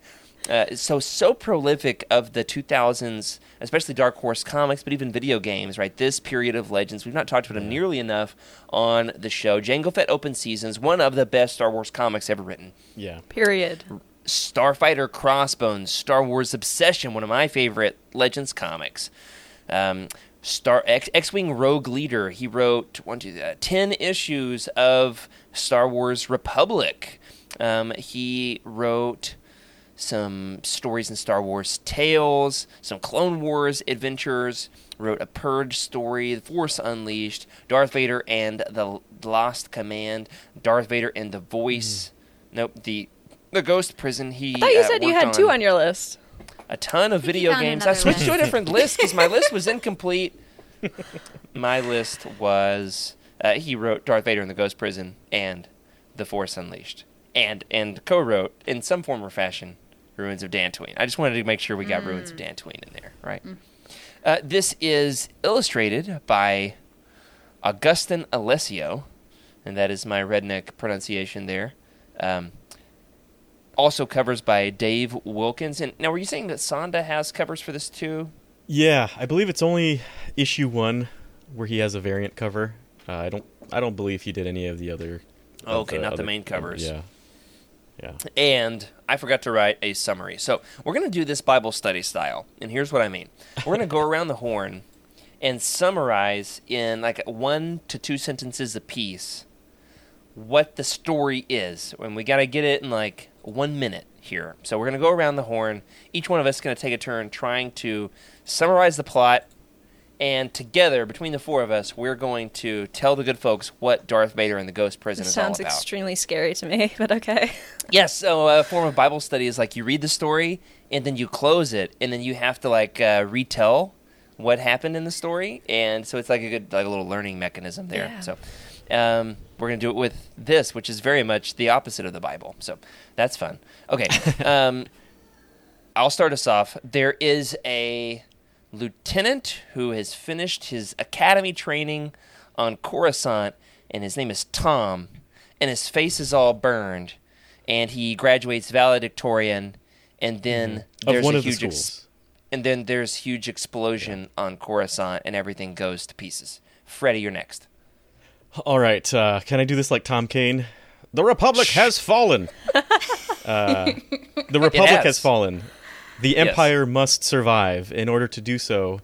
Uh, so so prolific of the 2000s, especially Dark Horse comics, but even video games. Right, this period of Legends, we've not talked about him nearly enough on the show. Jango Fett Open Seasons, one of the best Star Wars comics ever written. yeah. Period. Starfighter Crossbones, Star Wars Obsession, one of my favorite Legends comics. Um, Star X, X-wing Rogue Leader. He wrote one, two, uh, ten issues of Star Wars Republic. Um, he wrote some stories in Star Wars Tales, some Clone Wars adventures. Wrote a Purge story, The Force Unleashed, Darth Vader and the Lost Command, Darth Vader and the Voice. Nope, the the Ghost Prison. He I thought you uh, said you worked had two on on your list. a ton of video games. I another switched to a different list because my list was incomplete. my list was uh, he wrote Darth Vader in the Ghost Prison and The Force Unleashed, and and co-wrote in some form or fashion Ruins of Dantooine. I just wanted to make sure we got Ruins of Dantooine in there, right? Uh, this is illustrated by Augustin Alessio, and that is my redneck pronunciation there. Um, also covers by Dave Wilkins. And now, were you saying that Sanda has covers for this too? Yeah, I believe it's only issue one where he has a variant cover. Uh, I don't, I don't believe he did any of the other. of Oh, Okay, not the main covers. Yeah, yeah. And I forgot to write a summary. So we're going to do this Bible study style. And here's what I mean we're going to go around the horn and summarize in like one to two sentences apiece what the story is. And we got to get it in like one minute here. So we're going to go around the horn. Each one of us is going to take a turn trying to summarize the plot. And together, between the four of us, we're going to tell the good folks what Darth Vader and the Ghost Prison is all sounds about. extremely scary to me, but okay. Yes, so a form of Bible study is like you read the story and then you close it and then you have to like uh, retell what happened in the story, and so it's like a good like a little learning mechanism there. Yeah. So um, we're gonna do it with this, which is very much the opposite of the Bible. So that's fun. Okay, um, I'll start us off. There is a lieutenant who has finished his academy training on Coruscant, and his name is Tom, and his face is all burned, and he graduates valedictorian, and then Of there's a of the huge ex- and then there's huge explosion on Coruscant, and everything goes to pieces. Freddie, you're next. All right, uh, can I do this like Tom Kane? The Republic has fallen. uh, the Republic has. has. fallen. The Yes. Empire must survive. In order to do so,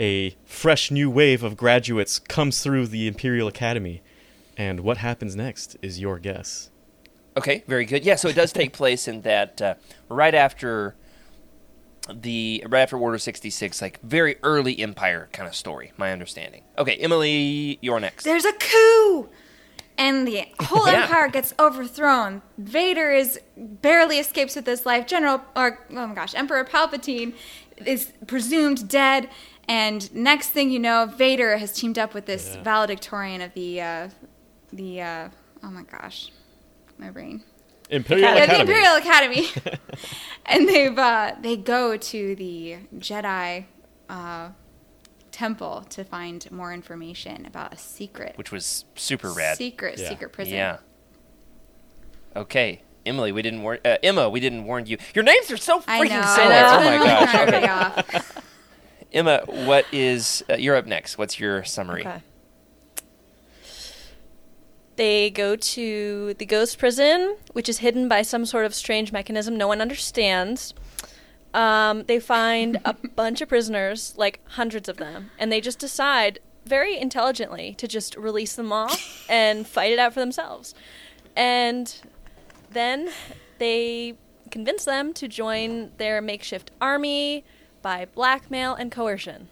a fresh new wave of graduates comes through the Imperial Academy. And what happens next is your guess. Okay, very good. Yeah, so it does take place in that uh, right after the right after Order sixty six, like very early Empire kind of story. My understanding. Okay, Emily, you're next. There's a coup! And the whole Yeah. empire gets overthrown. Vader is barely escapes with his life. General, or oh my gosh, Emperor Palpatine is presumed dead. And next thing you know, Vader has teamed up with this valedictorian of the, uh, the, uh, oh my gosh, my brain. Imperial Academy, Yeah, the Academy. Imperial Academy. and they've uh, they go to the Jedi uh, temple to find more information about a secret, which was super rad. secret, Yeah. secret prison. Yeah. Okay, Emily, we didn't warn uh, Emma. We didn't warn you. Your names are so freaking know. similar. Oh my gosh. Okay. Emma, what is uh, you're up next? What's your summary? Okay. They go to the ghost prison, which is hidden by some sort of strange mechanism no one understands. Um, they find a bunch of prisoners, like hundreds of them, and they just decide very intelligently to just release them all and fight it out for themselves. And then they convince them to join their makeshift army by blackmail and coercion.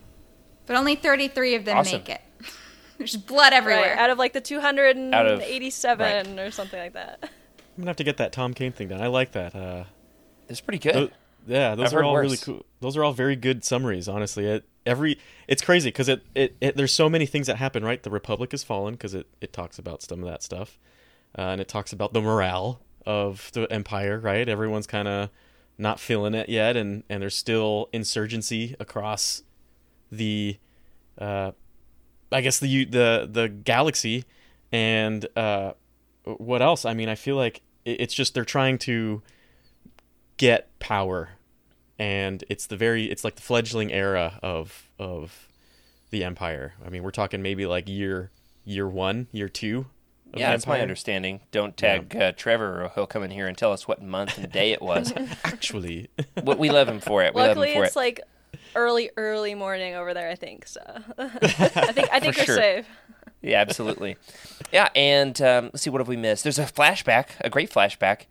But only 33 of them Awesome. make it. There's blood everywhere. Right, out of like the 287 or something like that. I'm gonna have to get that Tom Kane thing done. I like that. Uh, It's pretty good. tho- yeah, those I've are all really cool. Those are all very good summaries. Honestly, it, every it's crazy because it, it, it there's so many things that happen. Right, the Republic has fallen because it it talks about some of that stuff, uh, and it talks about the morale of the Empire. Right, everyone's kind of not feeling it yet, and and there's still insurgency across the uh, I guess the the the galaxy, and uh, what else? I mean, I feel like it- it's just they're trying to get power, and it's the very it's like the fledgling era of of the empire. I mean, we're talking maybe like year year one, year two. Of yeah, the that's my understanding. Don't tag uh, Trevor, or he'll come in here and tell us what month and day it was. Actually, we, we love him for it. We love Luckily, him for it's it. like early, early morning over there. I think so. I think I think For we're sure. safe. Yeah, absolutely. yeah, and um, let's see, what have we missed? There's a flashback, a great flashback,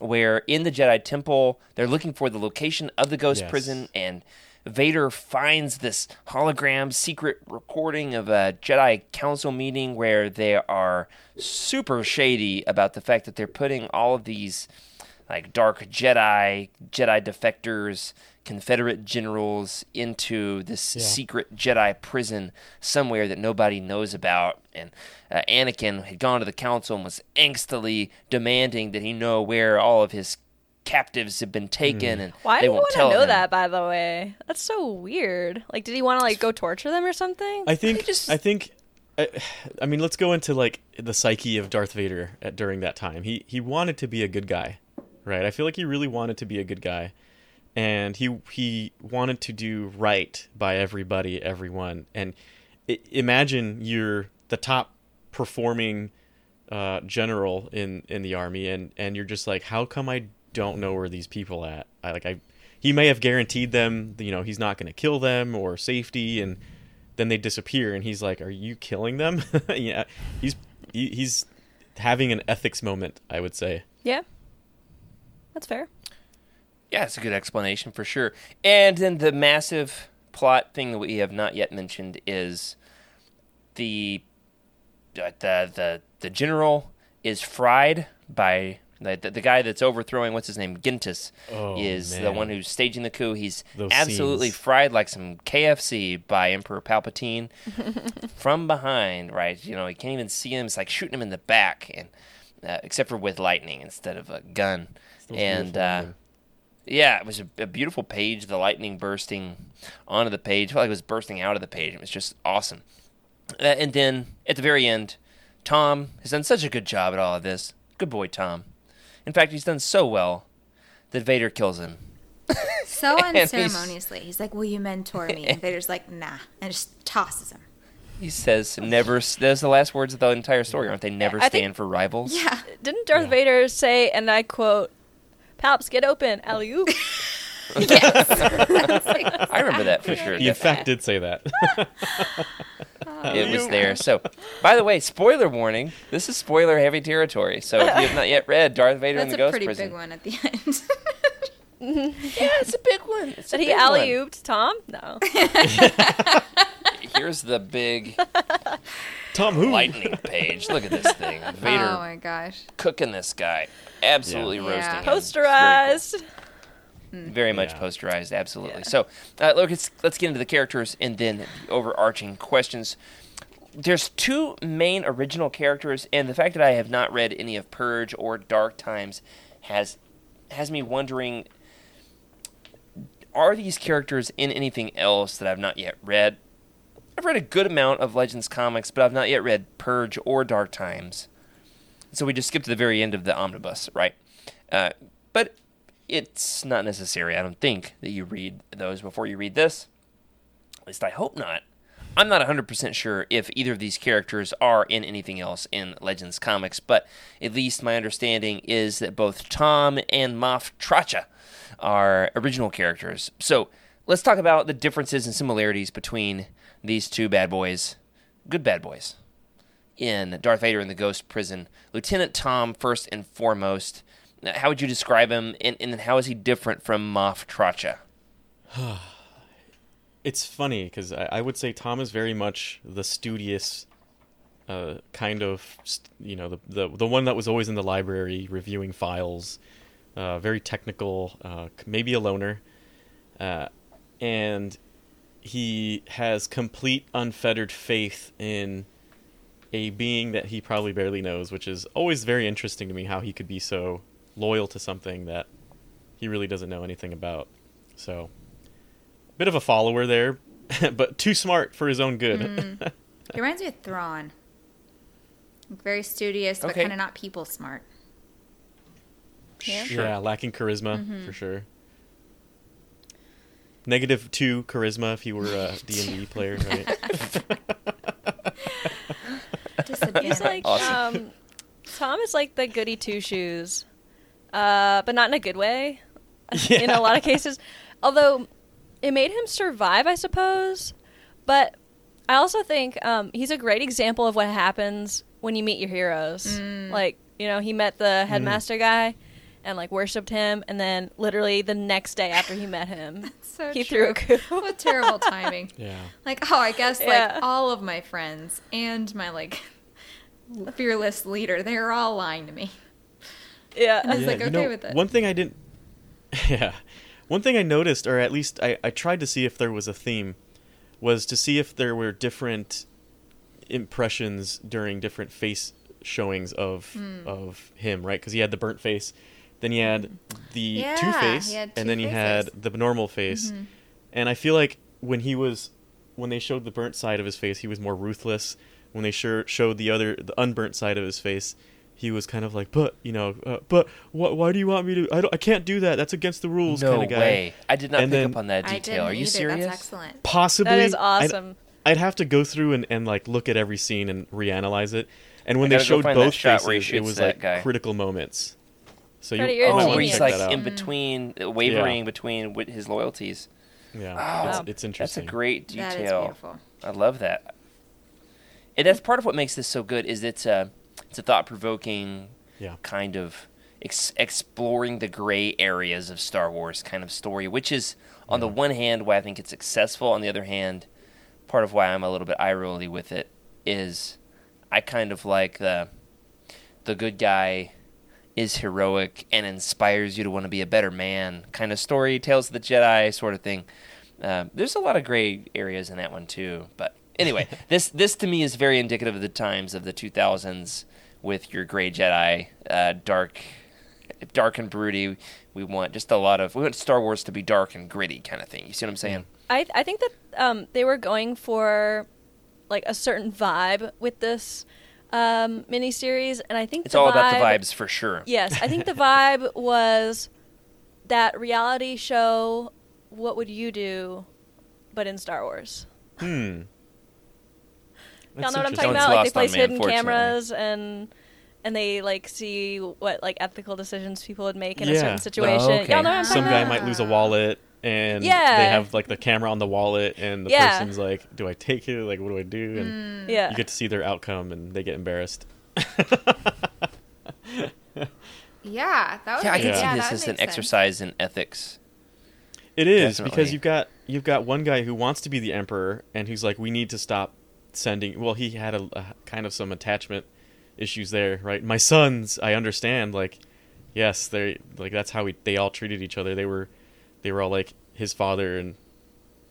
where in the Jedi Temple, they're looking for the location of the ghost Yes. prison, and Vader finds this hologram secret recording of a Jedi Council meeting where they are super shady about the fact that they're putting all of these like dark Jedi, Jedi defectors, Confederate generals into this Yeah. secret Jedi prison somewhere that nobody knows about. And uh, Anakin had gone to the council and was angstily demanding that he know where all of his captives had been taken. And Why they do you want to know him. that? By the way, that's so weird. Like, did he want to like go torture them or something? I think just- I think I, I mean let's go into like the psyche of Darth Vader at, during that time. He he wanted to be a good guy, right? I feel like he really wanted to be a good guy, and he he wanted to do right by everybody, everyone. And i imagine you're the top performing uh, general in in the army, and and you're just like, how come I don't know where these people at? I like I. He may have guaranteed them, you know, he's not going to kill them or safety, and then they disappear and he's like are you killing them yeah he's he, he's having an ethics moment i would say yeah, that's fair. Yeah, it's a good explanation for sure. And then the massive plot thing that we have not yet mentioned is the uh, the the the general is fried by The, the, the guy that's overthrowing what's his name, Gintis, Oh, is the one who's staging the coup. He's Those absolutely scenes. fried like some KFC by Emperor Palpatine from behind. Right, you know, he can't even see him. It's like shooting him in the back, and uh, except for with lightning instead of a gun. Still And uh, yeah, it was a, a beautiful page. The lightning bursting onto the page, felt like it was bursting out of the page. It was just awesome. Uh, and then at the very end, Tom has done such a good job at all of this. Good boy, Tom. In fact, he's done so well that Vader kills him. So And he's- unceremoniously. He's like, Will you mentor me? And Vader's like, Nah. And just tosses him. He says, "Never." Those are the last words of the entire story, aren't they? Never I think- stand for rivals. Yeah. Didn't Darth Vader say, and I quote, "Palps, get open, alley oop." I remember that for sure. He in fact did say that. it was there. So, by the way, spoiler warning: this is spoiler-heavy territory. So, if you have not yet read Darth Vader and That's the a pretty big one at the end. yeah, it's a big one. It's a Did he big one. alley ooped Tom? No. Here's the big Tom who? lightning page. Look at this thing. Vader oh my gosh. cooking this guy. Absolutely Yeah. roasting Yeah. him. Posterized. Very much Yeah. posterized, absolutely. Yeah. So, uh, look, let's, let's get into the characters and then the overarching questions. There's two main original characters, and the fact that I have not read any of Purge or Dark Times has has me wondering: Are these characters in anything else that I've not yet read? I've read a good amount of Legends comics, but I've not yet read Purge or Dark Times. So we just skipped to the very end of the omnibus, right? Uh, but it's not necessary, I don't think, that you read those before you read this. At least I hope not. I'm not 100% sure if either of these characters are in anything else in Legends comics, but at least my understanding is that both Tom and Moff Tracha are original characters. So let's talk about the differences and similarities between these two bad boys, good bad boys, in Darth Vader and the Ghost Prison. Lieutenant Tom, first and foremost, how would you describe him, and, and how is he different from Moff Tracha? it's funny because I, I would say Tom is very much the studious uh, kind of, you know, the, the the one that was always in the library reviewing files, uh, very technical, uh, maybe a loner, uh, and he has complete unfettered faith in a being that he probably barely knows, which is always very interesting to me. How he could be so loyal to something that he really doesn't know anything about. So a bit of a follower there, but too smart for his own good. Mm. He reminds me of Thrawn. Very studious, but Okay. kind of not people smart. Yeah. Yeah, lacking charisma mm-hmm. for sure. Negative two charisma if he were a D and D player, right? He's like Awesome. um, Tom is like the goody two shoes, uh, but not in a good way. In a lot of cases, although it made him survive, I suppose. But I also think um, he's a great example of what happens when you meet your heroes. Like you know, he met the headmaster guy. And like worshipped him, and then literally the next day after he met him, So he true. threw a coup. What terrible timing. yeah. Like, oh, I guess Yeah. like all of my friends and my like fearless leader, they're all lying to me. yeah, I was like, you okay know, with it. One thing I didn't. Yeah, one thing I noticed, or at least I, I tried to see if there was a theme, was to see if there were different impressions during different face showings of Hmm. of him, right? Because he had the burnt face, then he had the. Yeah, two face, and two then he faces. had the normal face. And I feel like when he was when they showed the burnt side of his face, he was more ruthless. When they sure showed the other the unburnt side of his face, he was kind of like, but you know, uh, but wh- why do you want me to? I don't, I can't do that. That's against the rules, No kind of guy. way. I did not And pick then- up on that detail. Are you either. serious? That's excellent. Possibly, that is I'd- awesome. I'd, have to go through and, and like look at every scene and reanalyze it. And when they showed both shot where he faces, it was like guy. critical moments. So Freddie, you, you're might Oh, wanna where he's like that out. in between, uh, wavering between wi- his loyalties. Yeah, Oh, it's, it's That's a interesting. great That is detail. beautiful. I love that. And that's part of what makes this so good. Is it's a it's a thought provoking Yeah. kind of ex- exploring the gray areas of Star Wars kind of story, which is on the one hand why I think it's successful. On the other hand, part of why I'm a little bit eye rolly with it is I kind of like the the good guy is heroic and inspires you to want to be a better man kind of story, Tales of the Jedi sort of thing. Uh, there's a lot of gray areas in that one too, but anyway, this this to me is very indicative of the times of the 2000s with your gray Jedi, uh, dark, dark and broody. We want just a lot of we want Star Wars to be dark and gritty kind of thing. You see what I'm saying? I I think that um, they were going for like a certain vibe with this um, miniseries, and I think It's the all about the vibes for sure. Yes, I think the vibe was that reality show. What would you do, but in Star Wars? Hmm. Y'all know what I'm talking One's about? Like they place me, hidden cameras and and they like see what like ethical decisions people would make in a Yeah. certain Oh, situation. okay. Y'all know what I'm talking Some guy about? might lose a wallet, and Yeah. they have like the camera on the wallet, and the Yeah. person's like, "Do I take it? Like, what do I do?" Mm. And Yeah. you get to see their outcome, and they get embarrassed. Yeah, that would Yeah, I make, can Yeah. see this that as an sense. exercise in ethics. It is Definitely. because you've got you've got one guy who wants to be the emperor, and who's like, "We need to stop sending." Well, he had a, a kind of some attachment issues there, right? My sons, I understand. Like, yes, they like that's how we they all treated each other. They were they were all like his father, and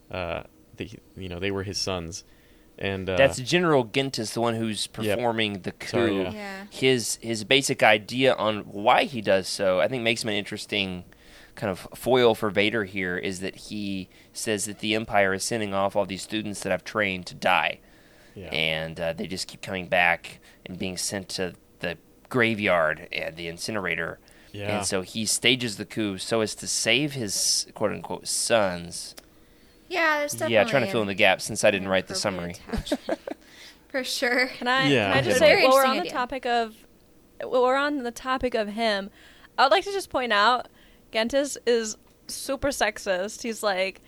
uh, they you know they were his sons, and uh, That's General Gentis, the one who's Yep. performing the coup. Sorry, yeah. Yeah. His his basic idea on why he does so, I think, makes him an interesting kind of foil for Vader. Here is that he says that the Empire is sending off all these students that I've trained to die, yeah. and uh, they just keep coming back and being sent to the graveyard and the incinerator. Yeah. And so he stages the coup so as to save his quote unquote sons. Yeah, there's definitely yeah, trying to fill in the gap since I didn't write the summary. For sure. Can I, Yeah. can I just say, while we're interesting on the topic of, while we're on the topic of him, I would like to just point out, Gentis is super sexist. He's like,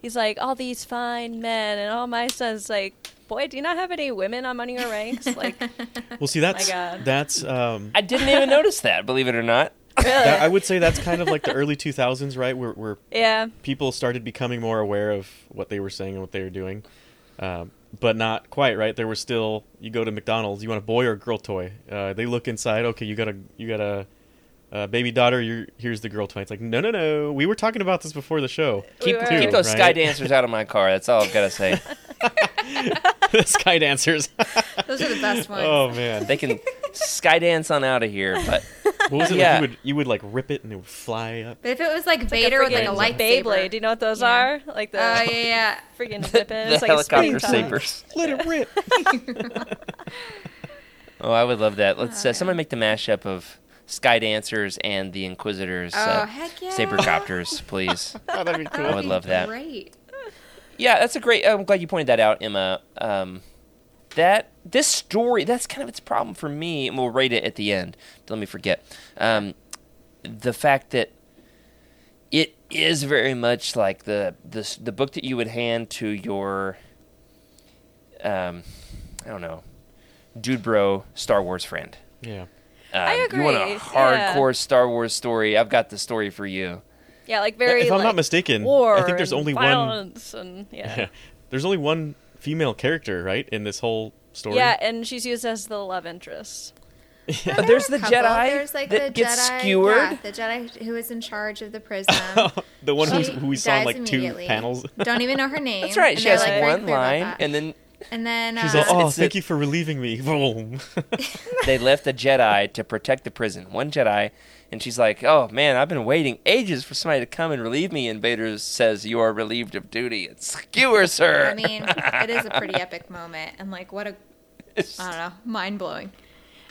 he's like all these fine men, and all my sons like, boy, do you not have any women among your ranks? Like, well, see, that's God. that's um, I didn't even notice that, believe it or not. Really? that, I would say that's kind of like the early 2000s, right? Where where yeah, people started becoming more aware of what they were saying and what they were doing, um, but not quite right. There were still you go to McDonald's, you want a boy or a girl toy. Uh, they look inside. Okay, you got a you got a, uh baby daughter. You're, here's the girl toy. It's like no no no. We were talking about this before the show. Keep, were. keep those Right. sky dancers out of my car. That's all I've got to say. the Sky dancers. Those are the best ones. oh man, They can sky dance on out of here, but what was it? Yeah. Like you would you would like rip it and it would fly up. But if it was like It's Vader with like a light lightsaber. Beyblade. Do you know what those Yeah. are? Like the Oh yeah, yeah. freaking whipping. the It's like a spinning helicopter top. sabers. Let it rip. Oh, I would love that. Let's uh, someone make the mashup of sky dancers and the Inquisitors. Oh uh, heck yeah. Sabercopters, please. oh, that'd be cool. I would love that. Great. Yeah, that's a great. I'm glad you pointed that out, Emma. Um, that this story, that's kind of its problem for me, and we'll rate it at the end. Don't let me forget. Um, the fact that it is very much like the the the book that you would hand to your, um, I don't know, dude bro Star Wars friend. I Yeah. Um, You want a agree, yeah. hardcore Star Wars story? I've got the story for you. Yeah, like very. if I'm like, not mistaken, war I think there's and only one. and yeah. Yeah. There's only one female character, right, in this whole story. Yeah, and she's used as the love interest. But there's the Couple. Jedi There's like that the gets Jedi, skewered. Yeah, the Jedi who is in charge of the prison. the one who's, who we saw in dies like two immediately. panels. Don't even know her name. That's right. and She has like, one line, and then and then She's uh, like, "Oh, thank a- you for relieving me." Boom. they left a Jedi to protect the prison. One Jedi, and she's like, "Oh man, I've been waiting ages for somebody to come and relieve me." And Vader says, "You are relieved of duty." It skewers her. I mean, it is a pretty epic moment, and like what a It's- I don't know, mind blowing.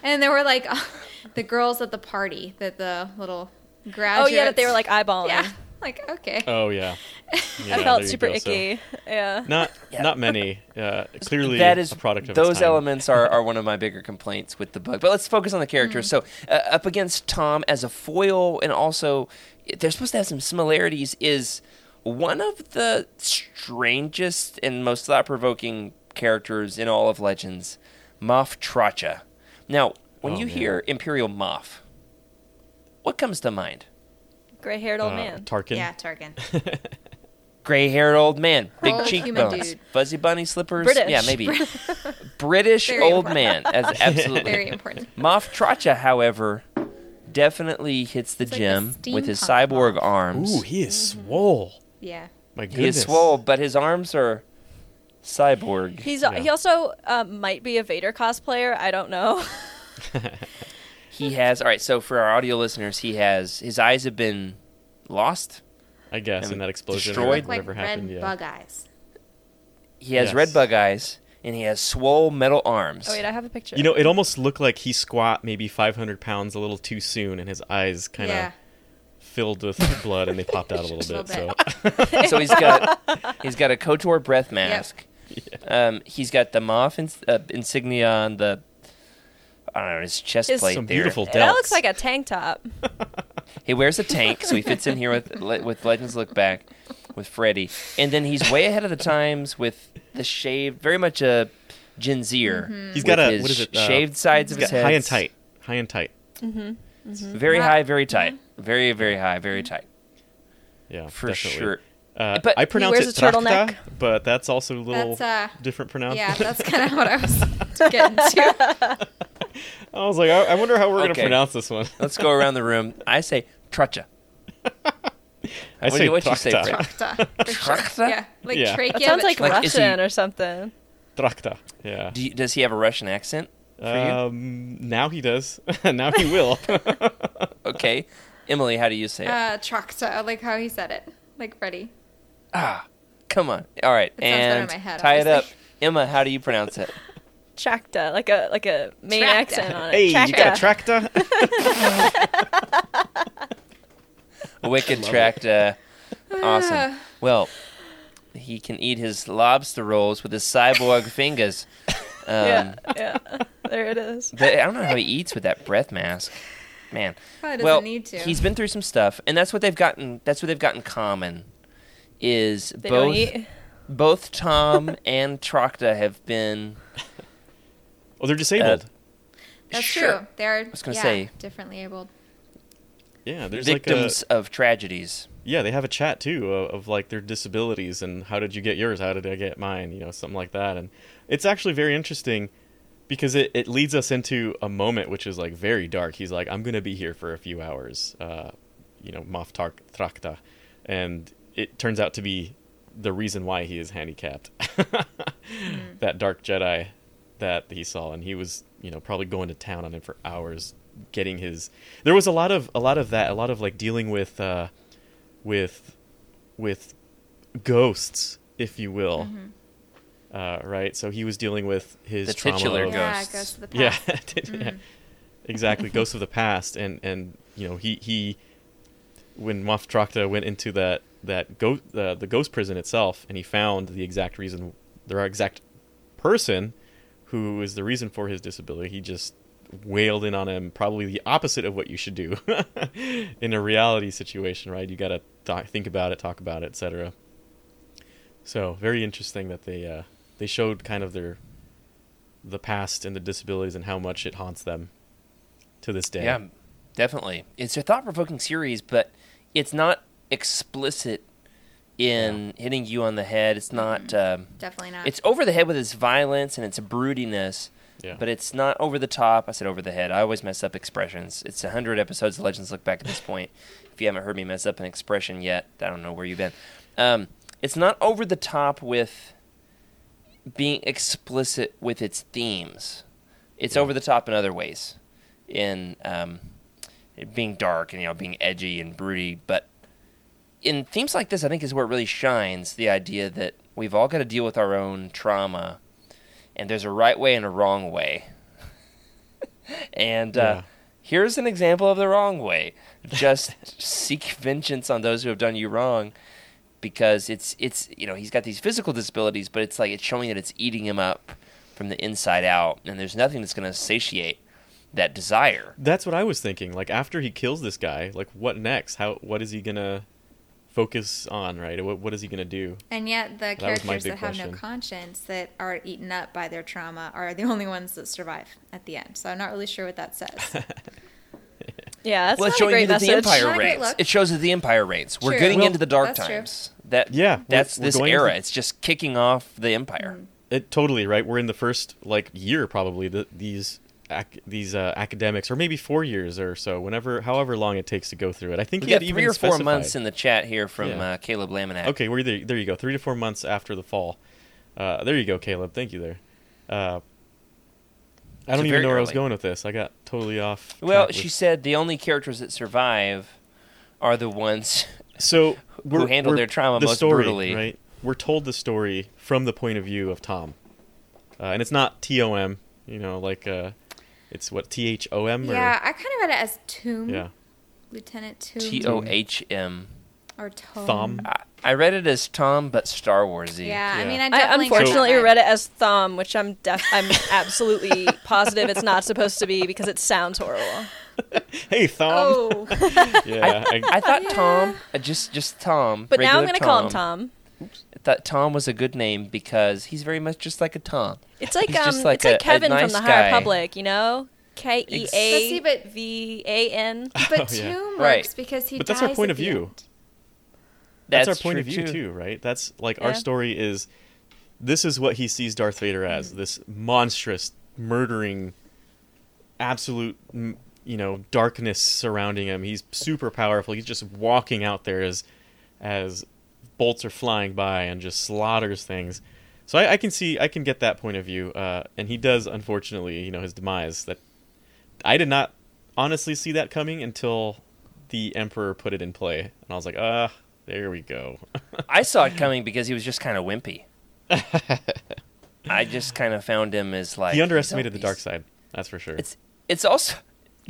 And there were like the girls at the party that the little Oh yeah, that they were like eyeballing. yeah, like okay. oh yeah. Yeah, I felt super go. So, icky. yeah. not Yeah. not many. Uh, clearly, that is a product of those elements are, are one of my bigger complaints with the book. But let's focus on the characters. So uh, up against Tom as a foil, and also they're supposed to have some similarities. Is one of the strangest and most thought-provoking characters in all of Legends, Moff Tracha. Now, when Oh, you man. hear Imperial Moff, what comes to mind? Gray-haired old Uh, man. Tarkin. Yeah, Tarkin. Gray-haired old man, big Old human cheekbones, dude. fuzzy bunny slippers. British. Yeah, maybe British Very old important. man. As absolutely Very important. Moff Tracha, however, definitely hits the It's like gym with his cyborg moth. arms. Ooh, he is swole. Yeah. My goodness. he is swole, but his arms are cyborg. He's Yeah. he also um, might be a Vader cosplayer. I don't know. He has all right. So for our audio listeners, he has his eyes have been lost. I guess in that explosion destroyed? or Look like whatever red happened. Yeah. bug eyes. He has Yes. red bug eyes, and he has swole metal arms. oh wait, I have a picture. You know, it almost looked like he squat maybe 500 pounds a little too soon, and his eyes kind of yeah. filled with blood, and they popped out a little Just a bit. So, so he's got he's got a Kotor breath mask. Um, he's got the Moff ins- uh, insignia on the I don't know his chest His- plate Some there. beautiful that looks like a tank top. He wears a tank, so he fits in here with Le- with Legends Look Back with Freddie, and then he's way ahead of the times with the shave, very much a Gen Zer. He's got a his what is it? uh, shaved sides of he's his got head, high and tight, high and tight. very Wow. high, very tight, very very high, very tight Yeah, for definitely. sure. Uh, But- I He pronounce wears it a turtleneck. trachta, but that's also a little That's uh different pronounce. yeah, that's kind of what I was getting to. I was like, I, I wonder how we're gonna Okay. pronounce this one. Let's go around the room. I say tracha. I What do say you- what you say, trachta. Fred? Trachta, for sure. Trachta? Yeah, like Yeah. trachea. That sounds but like, Like, is he- Russian or something. Trachta. Yeah. Do you, does he have a Russian accent for you? Um, now he does. now he will. Okay, Emily, how do you say it? uh, trachta. I like how he said it, like Freddie. ah, come on. All right, It sounds better in and my head, tie it up. obviously. Emma, how do you pronounce it? Tracta, like a like a main Tracta. accent on it. hey, you got a Tracta. trachta? Wicked tracked. Uh, awesome. Ah. Well, he can eat his lobster rolls with his cyborg fingers. Um, yeah, yeah. There it is. but I don't know how he eats with that breath mask. Man. Probably doesn't well, need to. he's been through some stuff, and that's what they've gotten. That's what they've got in common. Is They both both Tom and Trachta have been Oh, they're disabled. That's sure, true. They're I was gonna yeah, say- differently abled. yeah, there's victims like of tragedies. yeah. They have a chat too of, of like their disabilities and how did you get yours? How did I get mine? You know, something like that. And it's actually very interesting because it, it leads us into a moment which is like very dark. He's like, I'm gonna be here for a few hours. Uh, you know, Moff Tark Trachta, and it turns out to be the reason why he is handicapped. That dark Jedi that he saw, and he was, you know, probably going to town on him for hours, getting his. There was a lot of a lot of that, a lot of like dealing with, uh, with, with ghosts, if you will. Uh, right, so he was dealing with his The trauma titular of- Yeah, Ghosts. it goes to yeah, past. yeah, exactly. Ghosts of the past, and and you know he he when Moff Trachta went into that that ghost uh, the ghost prison itself, and he found the exact reason, the exact person who is the reason for his disability. He just wailed in on him, probably the opposite of what you should do in a reality situation, right? You got to th- think about it, talk about it, etc. So very interesting that they uh, they showed kind of their the past and the disabilities and how much it haunts them to this day. Yeah, definitely. It's a thought-provoking series, but it's not explicit in hitting you on the head. It's not. Um, Definitely not. it's over the head with its violence and its broodiness, Yeah. but it's not over the top. I said over the head. I always mess up expressions. It's a hundred episodes of Legends Look Back at this point. If you haven't heard me mess up an expression yet, I don't know where you've been. Um, it's not over the top with being explicit with its themes. It's Yeah. over the top in other ways, in um, being dark and you know being edgy and broody. But in themes like this, I think is where it really shines the idea that we've all got to deal with our own trauma, and there's a right way and a wrong way. and uh, here's an example of the wrong way: just seek vengeance on those who have done you wrong because it's it's you know he's got these physical disabilities, but it's like it's showing that it's eating him up from the inside out, and there's nothing that's going to satiate that desire. That's what I was thinking. Like after he kills this guy, like what next? How what is he gonna focus on? Right? What what is he gonna do? and yet the was my characters big that have no conscience that are eaten up by their trauma are the only ones that survive at the end. So I'm not really sure what that says. Yeah, that's well, not it's a showing great you that the empire Not great reigns. It shows that the empire reigns. We're True. getting Well, into the dark that's true. times. That Yeah, we're- that's we're this era. into- It's just kicking off the empire. Mm. It totally right. We're in the first like year probably. The, these ac- these uh, academics, or maybe four years or so, whenever, however long it takes to go through it. I think We he had got even three or four specified- months in the chat here from Yeah. uh, Caleb Laminack. Okay, we're there. There you go. Three to four months after the fall. Uh, there you go, Caleb. Thank you there. Uh, I don't even know where I was going with this. I got totally off. Well, she with- said the only characters that survive are the ones so who handle their trauma the most story, brutally. Right. We're told the story from the point of view of Tom, uh, and it's not T O M. You know, like uh, it's what T H O M. Yeah, I kind of read it as Tomb. Yeah. Lieutenant Tomb. T O H M. Or Tom. Thom. I- I read it as Tom, but Star Warsy. Yeah, I mean, I I definitely got unfortunately that vibe. read it as thumb, which I'm def- I'm absolutely positive it's not supposed to be because it sounds horrible. Hey, Thom. Oh, Yeah. I, I thought Tom, uh, just just Tom. but now I'm gonna call him Tom. I thought Tom was a good name because he's very much just like a Tom. It's like He's um, like it's like a- a Kevin nice from the guy. High Republic, you know, K E But see, A but- V A N. But Oh, yeah. Right. works because he But that's our point of view. that's, That's our point of view too. too, right? That's like Yeah. our story is. This is what he sees Darth Vader as: this monstrous, murdering, absolute, you know, darkness surrounding him. He's super powerful. He's just walking out there as, as bolts are flying by and just slaughters things. So I, I can see, I can get that point of view. Uh, and he does, unfortunately, you know, his demise. That I did not honestly see that coming until the Emperor put it in play, and I was like, ah, there we go. I saw it coming because he was just kind of wimpy. I just kind of found him as like he underestimated the dark side. That's for sure. It's it's also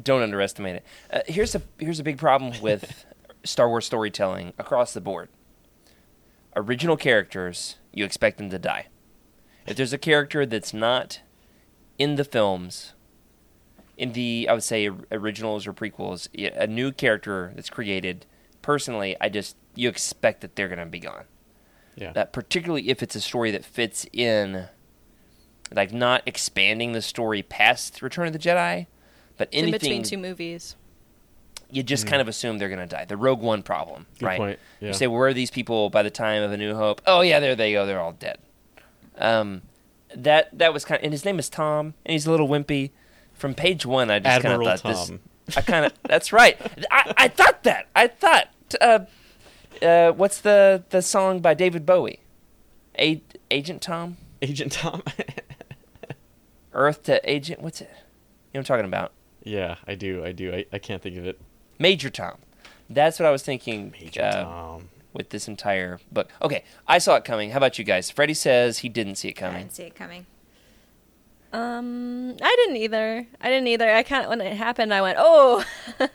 don't underestimate it. Uh, here's a here's a big problem with Star Wars storytelling across the board. Original characters, you expect them to die. If there's a character that's not in the films, in the I would say originals or prequels, a new character that's created, personally, I just you expect that they're gonna be gone. yeah. That particularly if it's a story that fits in, like not expanding the story past Return of the Jedi, but in anything between two movies. You just kind of assume they're gonna die. The Rogue One problem, Good right? Yeah. You say, where are these people by the time of A New Hope? Oh yeah, there they go. They're all dead. Um, that that was kind of, and his name is Tom, and he's a little wimpy. From page one, I just kind of thought Tom. this. I kind of that's right. I, I thought that. I thought. Uh, uh, what's the the song by David Bowie? A- Agent Tom, Agent Tom. Earth to Agent. What's it? You know what I'm talking about? yeah, I do. I do. I, I can't think of it. Major Tom. That's what I was thinking. Agent uh, Tom. with this entire book. Okay, I saw it coming. How about you guys? Freddie says he didn't see it coming. I didn't see it coming. Um, I didn't either. I didn't either. I kind of when it happened, I went, "Oh,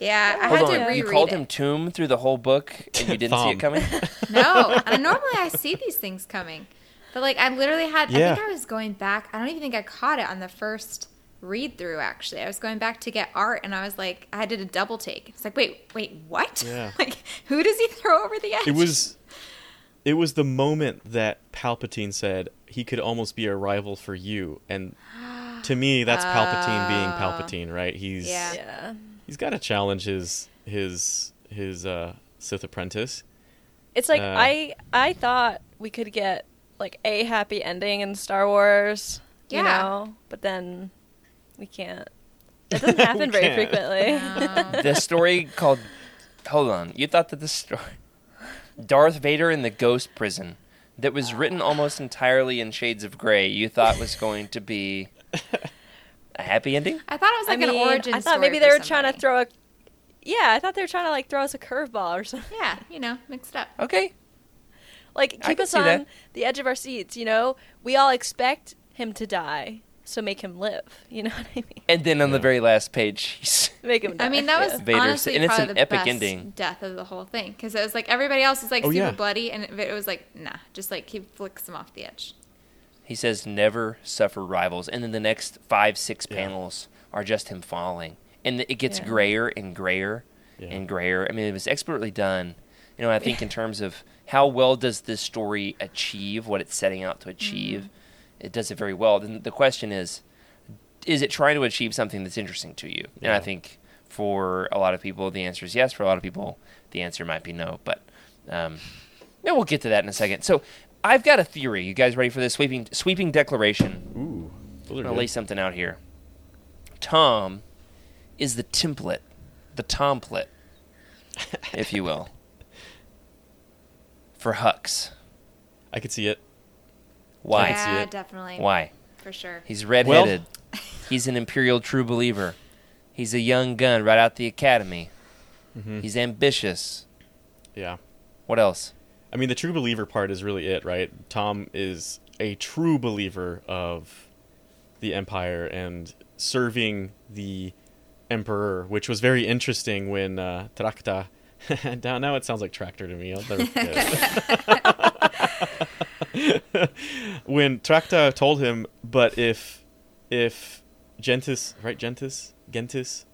Yeah, I Hold had on, to you reread called it. him Tomb through the whole book, and you didn't see it coming. No, and normally I see these things coming, but like I literally had. I Yeah. think I was going back. I don't even think I caught it on the first read through. Actually, I was going back to get art, and I was like, I did a double take. It's like, wait, wait, what? Yeah. like, who does he throw over the edge? It was. It was the moment that Palpatine said he could almost be a rival for you, and to me, that's Palpatine being Palpatine, right? He's Yeah. yeah." he's got to challenge his his his uh, Sith apprentice. It's like Uh, I I thought we could get like a happy ending in Star Wars, you know, but then we can't. It doesn't happen very can't. frequently. Um, the story called. Hold on, you thought that the story, Darth Vader in the Ghost Prison, that was written almost entirely in shades of gray, you thought was going to be a happy ending. I thought it was I like mean, an origin. I thought story maybe they for were trying to throw a. Yeah, I thought they were trying to like throw us a curveball or something. Yeah, you know, mixed up. Okay, Like keep us on that. the edge of our seats. You know, we all expect him to die, so make him live. You know what I mean? and then on the very last page, he's Make him. Die. I mean, that was yeah. Vader's- honestly and it's probably an the epic best ending. death of the whole thing because it was like everybody else is like Oh, super yeah. bloody, and it, it was like nah, just like he flicks him off the edge. He says never suffer rivals, and then the next five, six Yeah. panels are just him falling, and it gets Yeah. grayer and grayer Yeah. and grayer. I mean, it was expertly done. You know, I think in terms of how well does this story achieve what it's setting out to achieve, mm-hmm. It does it very well. Then the question is, is it trying to achieve something that's interesting to you? And I think for a lot of people, the answer is yes. For a lot of people, the answer might be no. But um, yeah, we'll get to that in a second. So I've got a theory. You guys ready for this sweeping sweeping declaration? Ooh, I'm gonna good. lay something out here. Tom is the template, the Tomplate, if you will, for Hux. I could see it. Why? Yeah, it. definitely. Why? For sure. He's redheaded. He's an Imperial true believer. He's a young gun right out the academy. Mhm. He's ambitious. Yeah. What else? I mean, the true believer part is really it, right? Tom is a true believer of the Empire and serving the Emperor, which was very interesting when uh, Trachta. now, now it sounds like tractor to me. I'll never forget. when Trachta told him, but if if Gentis, right, Gentis, Gentis,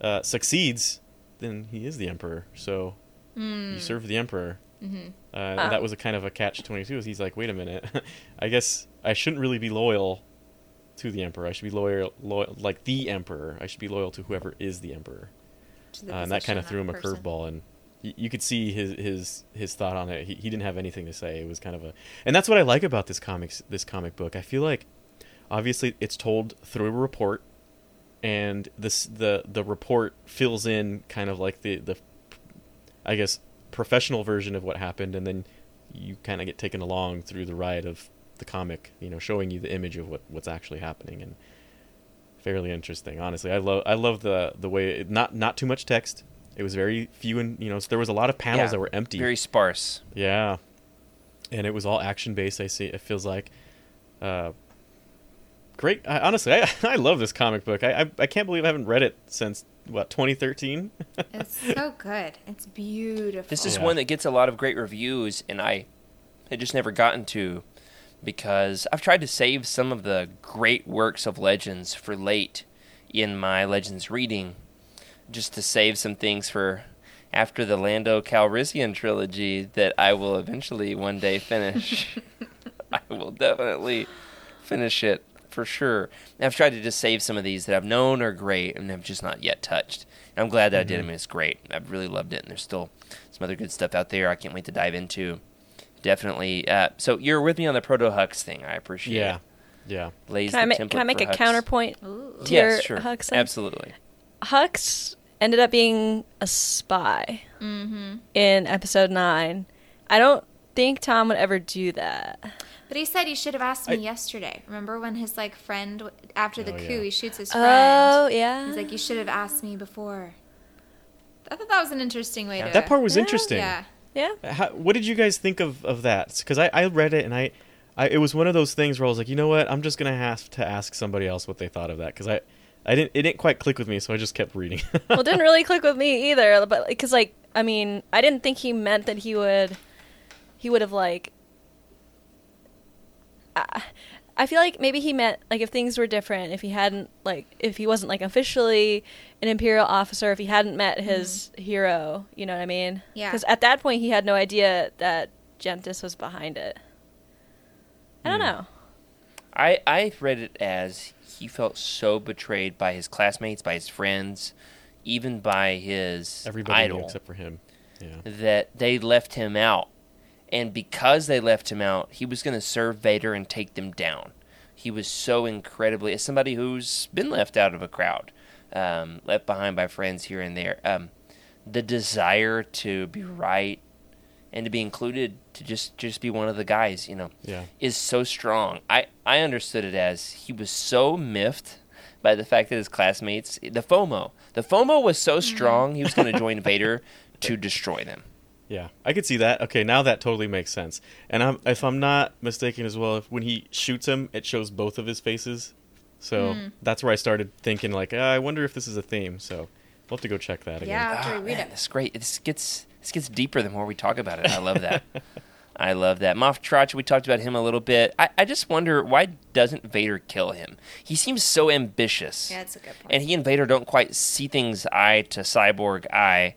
uh, succeeds, then he is the Emperor. So you serve the Emperor. Mm-hmm. Uh, Oh. that was a kind of a catch twenty two. He's like, wait a minute, I guess I shouldn't really be loyal to the emperor. I should be loyal, loyal like the emperor. I should be loyal to whoever is the emperor. Uh, and that kind of threw him a curveball, and you could see his his his thought on it. He, he didn't have anything to say. It was kind of a, and that's what I like about this comics this comic book. I feel like, obviously, it's told through a report, and this the the report fills in kind of like the the, I guess professional version of what happened, and then you kind of get taken along through the ride of the comic. You know, showing you the image of what what's actually happening, and fairly interesting. Honestly, I love I love the the way it, not not too much text. It was very few and you know so there was a lot of panels Yeah, that were empty. Very sparse. Yeah, and it was all action based. I see. It feels like. Uh, great. I, honestly, I I love this comic book. I, I I can't believe I haven't read it since what 2013. It's so good. It's beautiful. This is Yeah. one that gets a lot of great reviews, and I had just never gotten to because I've tried to save some of the great works of Legends for late in my Legends reading, just to save some things for after the Lando Calrissian trilogy that I will eventually one day finish. I will definitely finish it for sure. And I've tried to just save some of these that I've known are great and have just not yet touched. And I'm glad that I did them. It's great. I've really loved it, and there's still some other good stuff out there. I can't wait to dive into. Definitely. Uh, so you're with me on the Proto Hux thing. I appreciate. yeah, it. yeah. Lays Can I, ma- can I make a Hux. counterpoint to Yes, your sure. Hux? thing? Absolutely. Hux ended up being a spy Mm-hmm. in episode nine. I don't think Tom would ever do that. But he said he should have asked me I- yesterday. Remember when his like friend after the Oh, coup yeah. he shoots his friend. Oh yeah. He's like you should have asked me before. I thought that was an interesting way to. That part was Yeah, interesting. Yeah. yeah. How, what did you guys think of of that? Because I, I read it and I, I it was one of those things where I was like, you know what, I'm just gonna have to ask somebody else what they thought of that because I, I didn't it didn't quite click with me, so I just kept reading. well, it didn't really click with me either. But because, like, I mean, I didn't think he meant that he would, he would have like. I, I feel like maybe he meant like if things were different, if he hadn't like if he wasn't like officially an imperial officer, if he hadn't met his hero, you know what I mean? Yeah. Because at that point he had no idea that Gentis was behind it. I don't Hmm. know. I I read it as he felt so betrayed by his classmates, by his friends, even by his Everybody idol. except for him. Yeah. that they left him out. And because they left him out, he was going to serve Vader and take them down. He was so incredibly, as somebody who's been left out of a crowd, um, left behind by friends here and there, um, the desire to be right and to be included, to just just be one of the guys, you know, Yeah. is so strong. I I understood it as he was so miffed by the fact that his classmates, the FOMO, the FOMO was so mm-hmm. strong, he was going to join Vader to destroy them. Yeah, I could see that. Okay, now that totally makes sense. And I'm, if I'm not mistaken as well, if when he shoots him, it shows both of his faces. So hmm. that's where I started thinking, like, ah, I wonder if this is a theme. So we'll have to go check that again. Yeah. After we ah, read man, it. This great. This gets this gets deeper the more we talk about it. I love that. I love that. Moff Trotch, we talked about him a little bit. I, I just wonder why doesn't Vader kill him? He seems so ambitious. Yeah, that's a good point. and he and Vader don't quite see things eye to cyborg eye.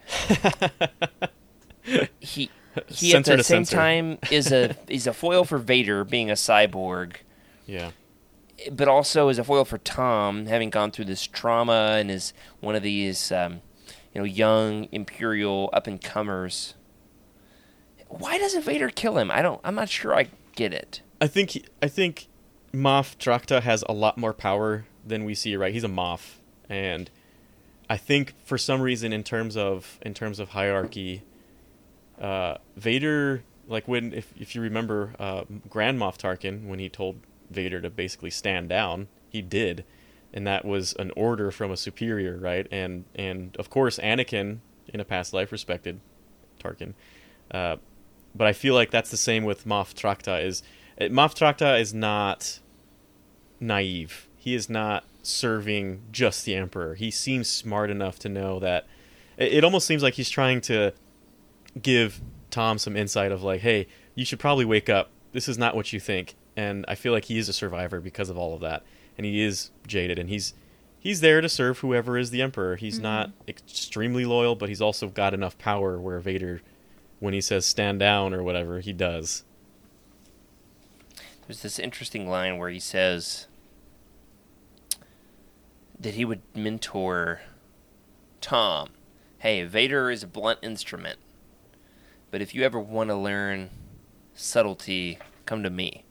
he he Sensor at the same sensor. time is a is a foil for Vader being a cyborg, Yeah. but also is a foil for Tom having gone through this trauma and is one of these um, you know young imperial up and comers. Why doesn't Vader kill him? I don't. I'm not sure. I get it. I think he- I think Moff Trachta has a lot more power than we see right. He's a Moff, and I think for some reason, in terms of in terms of hierarchy, uh, Vader like when if if you remember uh, Grand Moff Tarkin when he told Vader to basically stand down, he did, and that was an order from a superior, right? And and of course Anakin in a past life respected Tarkin, uh, but I feel like that's the same with Moff Trachta. Is uh, Moff Trachta is not naive. He is not serving just the Emperor. He seems smart enough to know that. It, it almost seems like he's trying to give Tom some insight of like, hey, you should probably wake up. This is not what you think. And I feel like he is a survivor because of all of that. And he is jaded and he's he's there to serve whoever is the emperor. He's Mm-hmm. not extremely loyal, but he's also got enough power where Vader when he says stand down or whatever, he does. There's this interesting line where he says that he would mentor Tom. Hey, Vader is a blunt instrument, but if you ever want to learn subtlety, come to me.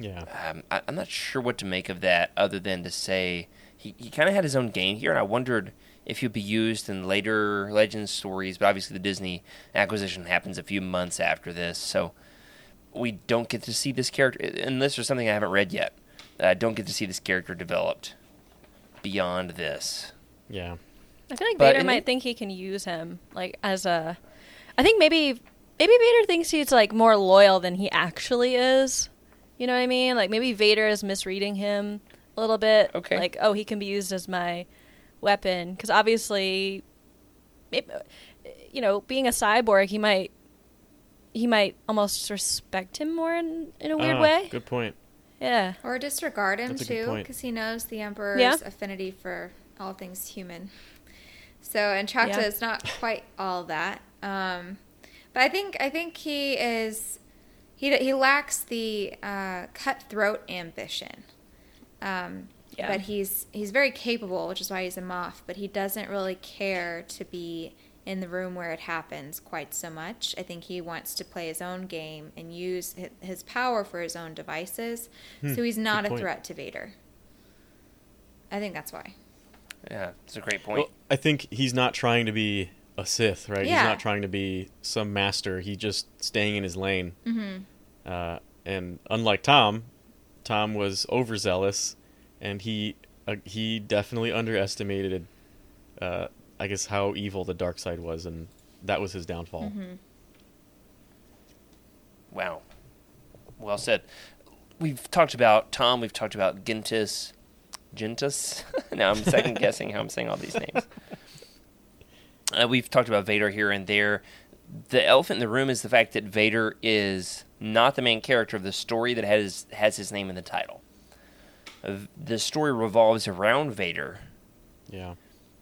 Yeah. Um, I, I'm not sure what to make of that, other than to say he, he kind of had his own game here, and I wondered if he'd be used in later Legends stories. But obviously, the Disney acquisition happens a few months after this, so we don't get to see this character unless there's something I haven't read yet. I don't get to see this character developed beyond this. Yeah. I feel like But Vader in- might think he can use him like as a. I think maybe maybe Vader thinks he's like more loyal than he actually is. You know what I mean? Like maybe Vader is misreading him a little bit. Okay. Like oh, he can be used as my weapon because obviously, maybe, you know, being a cyborg, he might he might almost respect him more in in a weird Ah, way. Good point. Yeah. Or disregard him That's too, because he knows the Emperor's Yeah. affinity for all things human. So, and Trachta Yeah. is not quite all that. Um, but I think I think he is he he lacks the uh, cutthroat ambition. Um, Yeah. But he's he's very capable, which is why he's a Moff. But he doesn't really care to be in the room where it happens quite so much. I think he wants to play his own game and use his power for his own devices. so he's not good a point. threat to Vader. I think that's why. Yeah, it's a great point. Well, I think he's not trying to be a Sith, right? Yeah. He's not trying to be some master. He's just staying in his lane. Mm-hmm. Uh, and unlike Tom, Tom was overzealous, and he uh, he definitely underestimated, uh, I guess, how evil the dark side was, and that was his downfall. Mm-hmm. Wow. Well said. We've talked about Tom. We've talked about Gintis. Gintis? now I'm second guessing how I'm saying all these names. Uh, we've talked about Vader here and there. The elephant in the room is the fact that Vader is not the main character of the story that has has his name in the title. Uh, the story revolves around Vader, Yeah.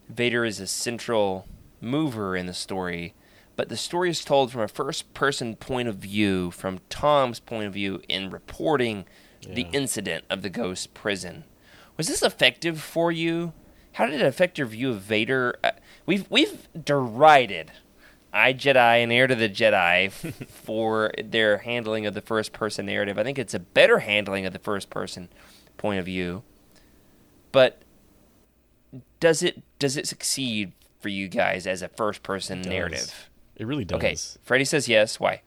Vader is a central mover in the story, but the story is told from a first person point of view, from Tom's point of view, in reporting the incident of the ghost prison. Was this effective for you? How did it affect your view of Vader? We've we've derided I Jedi and Heir to the Jedi for their handling of the first person narrative. I think it's a better handling of the first person point of view. But does it does it succeed for you guys as a first person It narrative? It really does. Okay, Freddie says yes. Why?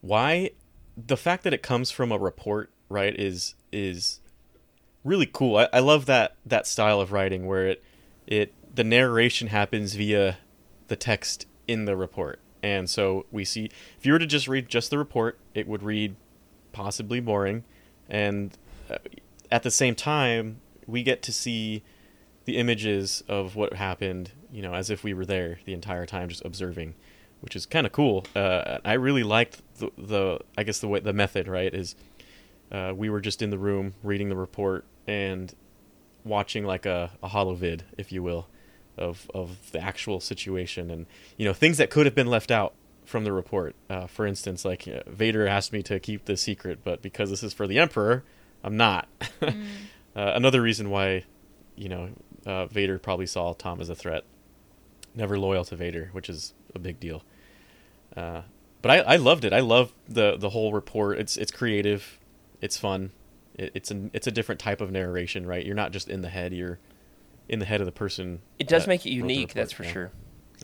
why the fact that it comes from a report right is is really cool I, I love that that style of writing where it it the narration happens via the text in the report. And so we see if you were to just read just the report it would read possibly boring. And uh, at the same time we get to see the images of what happened you know as if we were there the entire time just observing which is kind of cool. Uh, i really liked the, the i guess the way the method right is uh, we were just in the room reading the report and watching like a, a holovid if you will of of the actual situation and you know things that could have been left out from the report. Uh, for instance like uh, vader asked me to keep the secret but because this is for the emperor i'm not. Uh, another reason why you know uh, vader probably saw tom as a threat. Never loyal to vader which is a big deal. Uh, but I, I loved it. I love the the whole report. It's it's creative. It's fun. It, it's a it's a different type of narration, right? You're not just in the head; you're in the head of the person. It does make it unique, that's for yeah. sure.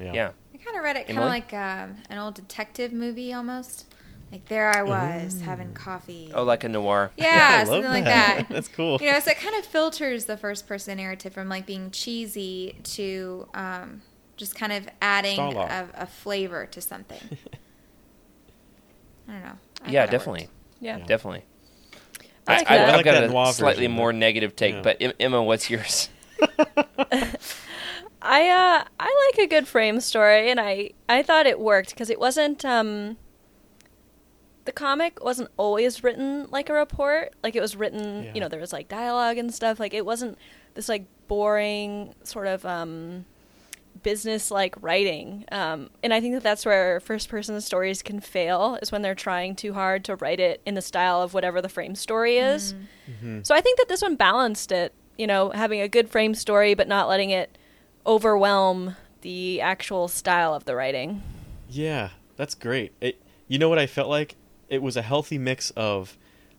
Yeah. Yeah. I kind of read it kind of like um, an old detective movie almost. Like there I was having coffee. Oh, like a noir. yeah, I love something like that. That's cool. You know, so it kind of filters the first person narrative from like being cheesy to um, just kind of adding a, a flavor to something. I don't know. I Yeah, thought it definitely. Yeah. Definitely. I, I, I've like got a slightly version, more but- negative take, yeah. but Emma, what's yours? I uh I like a good frame story, and I I thought it worked because it wasn't um. The comic wasn't always written like a report. Like it was written, Yeah. you know, there was like dialogue and stuff. Like it wasn't this like boring sort of um business like writing. Um, and I think that that's where first person stories can fail is when they're trying too hard to write it in the style of whatever the frame story is. So I think that this one balanced it, you know, having a good frame story but not letting it overwhelm the actual style of the writing. Yeah, that's great. It, you know what I felt like? It was a healthy mix of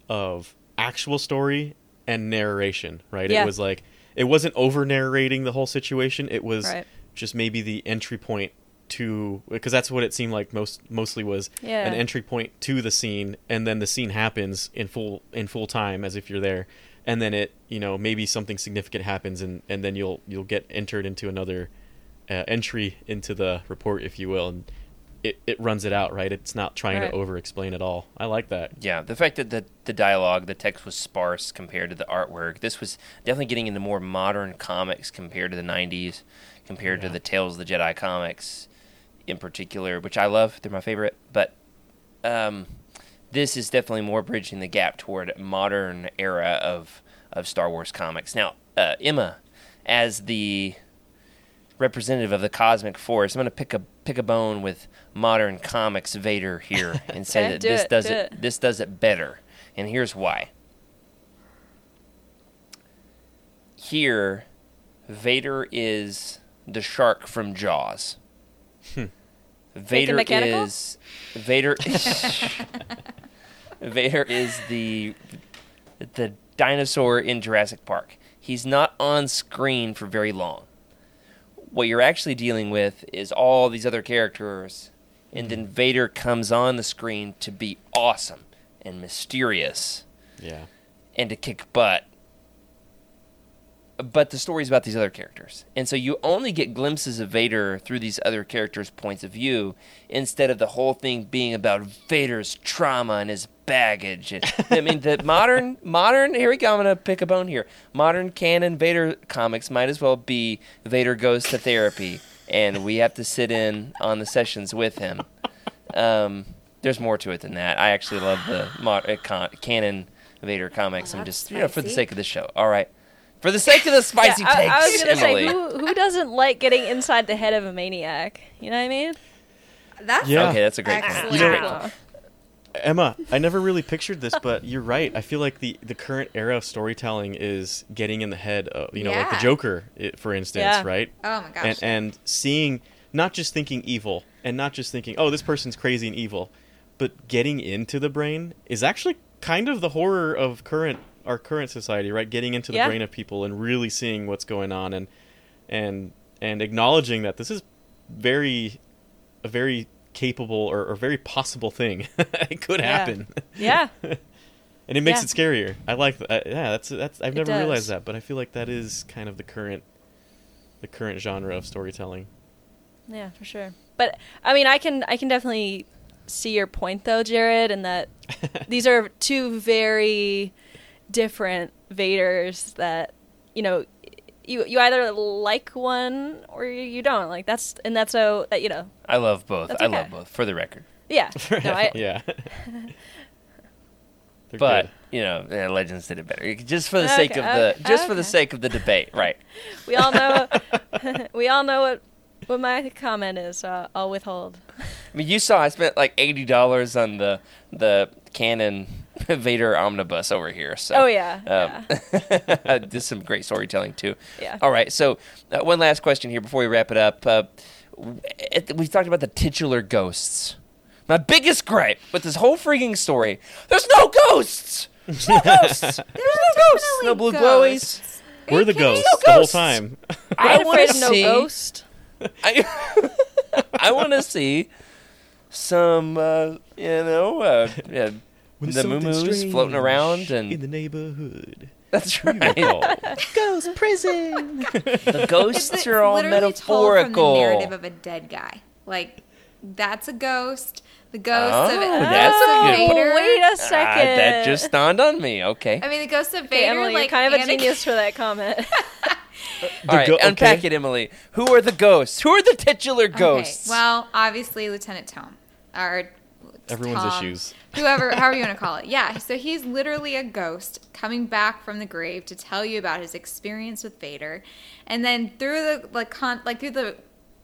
of actual story and narration, right? Yeah. It was like it wasn't over narrating the whole situation. It was Right. just maybe the entry point to because that's what it seemed like most mostly was Yeah. an entry point to the scene and then the scene happens in full in full time as if you're there and then it you know maybe something significant happens and and then you'll you'll get entered into another uh, entry into the report if you will and it, it runs it out right it's not trying Right. to over explain it all i like that Yeah, the fact that the, the dialogue, the text was sparse compared to the artwork. This was definitely getting into more modern comics compared to the 90s, compared to the Tales of the Jedi comics in particular, which I love. They're my favorite. But um, this is definitely more bridging the gap toward modern era of, of Star Wars comics. Now, uh, Emma, as the representative of the cosmic force, I'm going to pick a pick a bone with modern comics Vader here and say that do this it, does do it, it. this does it better. And here's why. Here, Vader is the shark from Jaws. Vader is Vader. Vader is the the dinosaur in Jurassic Park. He's not on screen for very long. What you're actually dealing with is all these other characters, and then mm-hmm. Vader comes on the screen to be awesome and mysterious yeah and to kick butt. But the story's about these other characters. And so you only get glimpses of Vader through these other characters' points of view instead of the whole thing being about Vader's trauma and his baggage. And, I mean, the modern, modern, here we go, I'm going to pick a bone here. Modern canon Vader comics might as well be Vader goes to therapy and we have to sit in on the sessions with him. Um, there's more to it than that. I actually love the mod- uh, con- canon Vader comics. I'm Oh, that's just, you know, for the sake of the show. All right. For the sake of the spicy Yeah, takes, I was gonna say, who who doesn't like getting inside the head of a maniac? You know what I mean? That's Yeah. Okay, that's a great point. You know- Emma, I never really pictured this, but you're right. I feel like the, the current era of storytelling is getting in the head of, you know, like the Joker, i- for instance, Yeah. right? Oh my gosh. And, and seeing, not just thinking evil, and not just thinking, oh, this person's crazy and evil, but getting into the brain is actually kind of the horror of current our current society, right? Getting into the Yeah. brain of people and really seeing what's going on, and and and acknowledging that this is very a very capable or, or very possible thing. it could Yeah. happen. Yeah. and it makes Yeah. it scarier. I like that. Yeah, that's that's. I've never realized that, but I feel like that is kind of the current, the current genre of storytelling. Yeah, for sure. But I mean, I can I can definitely see your point though, Jared, and that these are two very different Vaders that you know you you either like one or you don't. Like that's and that's so that you know I love both. That's I love both, for the record. yeah. No, I, yeah. But good. you know, eh, Legends did it better. Just for the sake Okay, of the, okay, just for the sake of the debate, right? we all know we all know what what my comment is. So I'll withhold. I mean, you saw I spent like eighty dollars on the the Canon Vader omnibus over here. So Oh yeah. yeah. Um, There's some great storytelling too. Yeah. All right. So uh, one last question here before we wrap it up. Uh, we've talked about the titular ghosts. My biggest gripe with this whole freaking story: there's no ghosts. There's no ghosts. There's No blue glowies. We're the kidding? ghosts the whole time. I want to of no see. ghost. I, I want to see some, uh, you know, uh, yeah, When the something moo-moos floating around and in the neighborhood. that's right. will call. Ghost prison. The ghosts It's are all literally told from the metaphorical. narrative of a dead guy. Like that's a ghost. The ghost of Oh, the that's ghost a good- Vader. Wait a second. that just dawned on me. Okay. I mean, the ghost of Okay, Vader. Emily, like you're kind of a genius for that comment. All right, go- unpack it, Emily. Who are the ghosts? Who are the titular ghosts? Okay. Well, obviously Lieutenant Tom, or Everyone's Tom, issues. Whoever, however you want to call it. Yeah. So he's literally a ghost coming back from the grave to tell you about his experience with Vader, and then through the like con like through the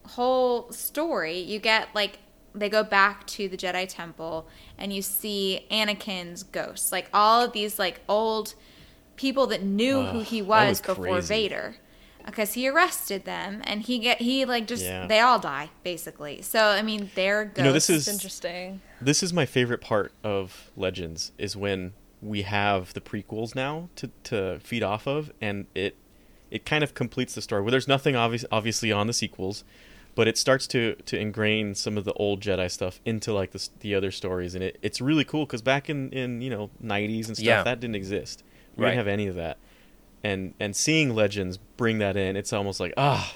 whole story, you get like they go back to the Jedi Temple and you see Anakin's ghosts, like all of these like old people that knew Ugh, who he was, was before crazy. Vader. Because he arrested them, and he get he like just Yeah. they all die basically. So I mean, they're ghosts. You know, this is interesting. this is my favorite part of Legends is when we have the prequels now to, to feed off of, and it it kind of completes the story. Well, there's nothing obvious obviously on the sequels, but it starts to to ingrain some of the old Jedi stuff into like the the other stories, and it, it's really cool because back in in you know 90s and stuff Yeah. that didn't exist. We Right. didn't have any of that, and and seeing Legends bring that in, it's almost like ah,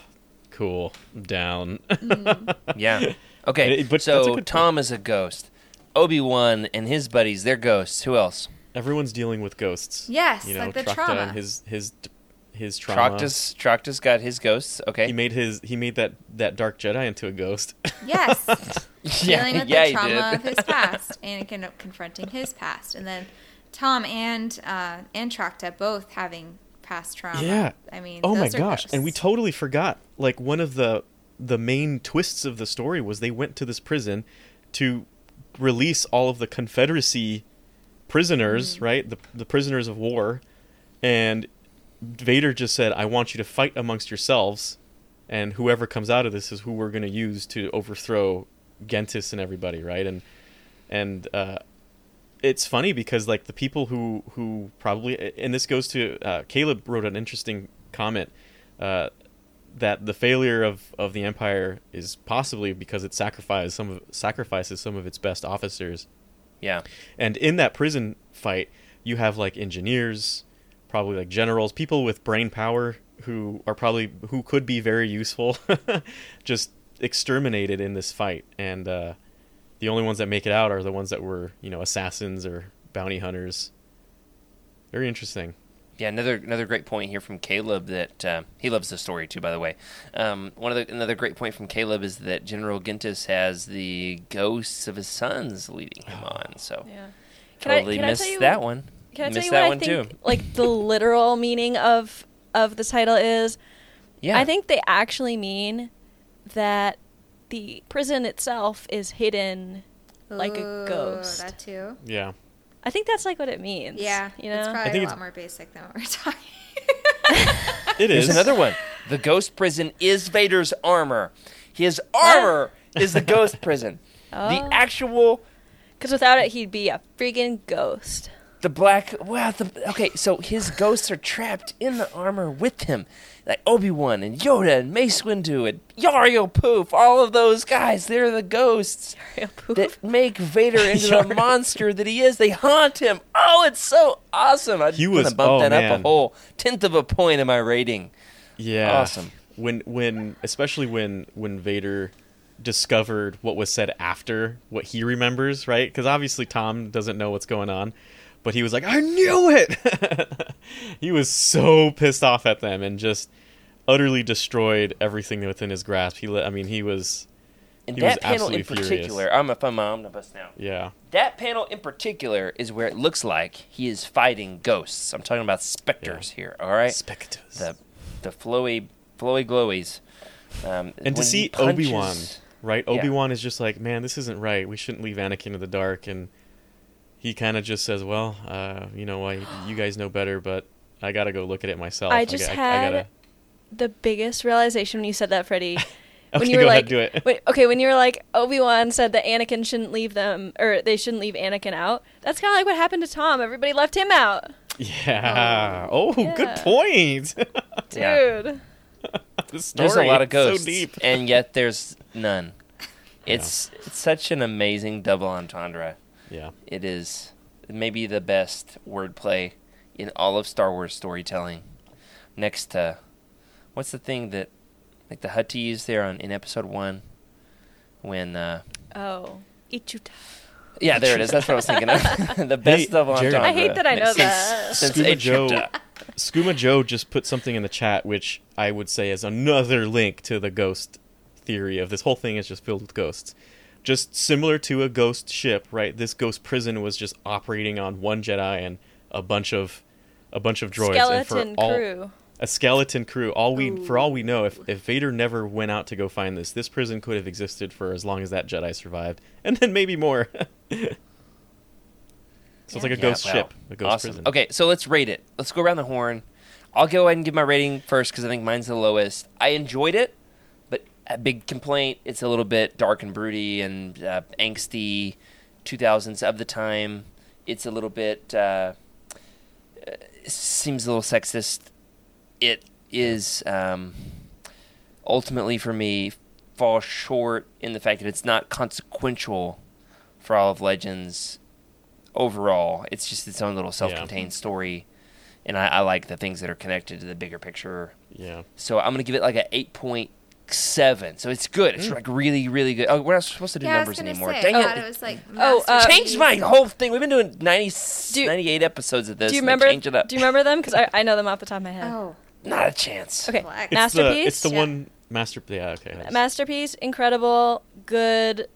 cool, I'm down. Yeah. Okay. It- but so good Tom is a ghost. Obi Wan and his buddies, they're ghosts. Who else? Everyone's dealing with ghosts. Yes, you know, like the Trachta trauma. and his his his trauma. Troctus. Troctus got his ghosts. Okay. He made his he made that that dark Jedi into a ghost. Yes. yeah, dealing with yeah, the he trauma did. of his past, Anakin confronting his past, and then Tom and uh, and Trachta both having past trauma. yeah. I mean, oh my gosh! And we totally forgot. Like one of the the main twists of the story was they went to this prison to release all of the Confederacy prisoners, Mm. right? The the prisoners of war, and Vader just said, "I want you to fight amongst yourselves, and whoever comes out of this is who we're going to use to overthrow Gentis and everybody, right?" And and uh, it's funny because like the people who who probably and this goes to uh, Caleb wrote an interesting comment uh, that the failure of, of the empire is possibly because it sacrifices some of sacrifices some of its best officers Yeah. and in that prison fight you have like engineers probably like generals people with brain power who are probably who could be very useful just exterminated in this fight and uh, the only ones that make it out are the ones that were you know assassins or bounty hunters very interesting Yeah, another another great point here from Caleb that uh, he loves the story too. By the way, um, one of the another great point from Caleb is that General Gintis has the ghosts of his sons leading him on. So Yeah. totally can I missed tell you- that one. Can I tell missed you that what one I think? too. Like the literal meaning of of the title is. Yeah, I think they actually mean that the prison itself is hidden like a Ooh, ghost. That too. yeah I think that's like what it means. Yeah, you know. it's probably think a it's- lot more basic than what we're talking. it There's another one. The ghost prison is Vader's armor. His armor is the ghost prison. Oh. The actual Because without it, he'd be a freaking ghost. the black wow the okay so his ghosts are trapped in the armor with him like obi-wan and yoda and mace windu and Yarael Poof all of those guys they're the ghosts that make vader into the monster that he is. They haunt him. Oh it's so awesome. I He want was- to bump oh, that up a whole tenth of a point in my rating. Yeah. Awesome. When when especially when when Vader discovered what was said after what he remembers, right? Cuz obviously Tom doesn't know what's going on, but he was like, "I knew it." he was so pissed off at them and just utterly destroyed everything within his grasp. He I mean, he was and He was that panel in absolutely furious. particular i'm a i'm omnibus now yeah. that panel in particular is where it looks like he is fighting ghosts i'm talking about specters here all right Spectres. the the flowy flowy glowies. Um, and to see punches- Obi-Wan, right? Yeah. Obi-Wan is just like, "Man, this isn't right. We shouldn't leave Anakin in the dark." And he kind of just says, "Well, uh, you know, I, you guys know better, but I got to go look at it myself." I just ga- had gotta- the biggest realization when you said that, Freddie. when Okay, you were go like, ahead, do it. Wait, okay, when you were like Obi Wan said that Anakin shouldn't leave them, or they shouldn't leave Anakin out. That's kind of like what happened to Tom. Everybody left him out, Yeah. Oh, good Yeah. point. Yeah. dude. the story, There's a lot of it's so ghosts, deep. and yet there's none. It's it's such an amazing double entendre. Yeah. It is maybe the best wordplay in all of Star Wars storytelling. Next to what's the thing that like the Hutties there on in episode one when uh Oh, Ichuta. yeah there it is that's what I was thinking of the best Hey, double Jared. entendre I hate that I know since, that. since Scuba Age Joe, Tripta. Skooma Joe just put something in the chat, which I would say is another link to the ghost theory of this whole thing is just filled with ghosts. Just similar to a ghost ship, right? This ghost prison was just operating on one Jedi and a bunch of a bunch of droids. and for Skeleton all, crew. A skeleton crew. All we, for all we know, if if Vader never went out to go find this, this prison could have existed for as long as that Jedi survived, and then maybe more. so it's like a Yeah, ghost wow. ship, a ghost awesome. prison. Okay, so let's rate it. Let's go around the horn. I'll go ahead and give my rating first because I think mine's the lowest. I enjoyed it, but a big complaint. It's a little bit dark and broody and uh, angsty. 2000s of the time. It's a little bit uh, uh, seems a little sexist. It is um, ultimately for me falls short in the fact that it's not consequential for all of Legends overall. It's just its own little self-contained story, and I, I like the things that are connected to the bigger picture. Yeah. So I'm gonna give it like an eight point seven. So it's good. It's like really, really good. Oh, we're not supposed to do Yeah, I was numbers anymore. say. Dang I it! thought it was like Oh, uh, masterpiece. Changed my whole thing. We've been doing 90, Do you- 98 episodes of this. Do you remember? changed it up. Do you remember them? Because I, I know them off the top of my head. Oh, Not a chance. Okay, Flex. It's masterpiece. The, it's the Yeah. one master. Yeah. Okay. masterpiece, incredible, good.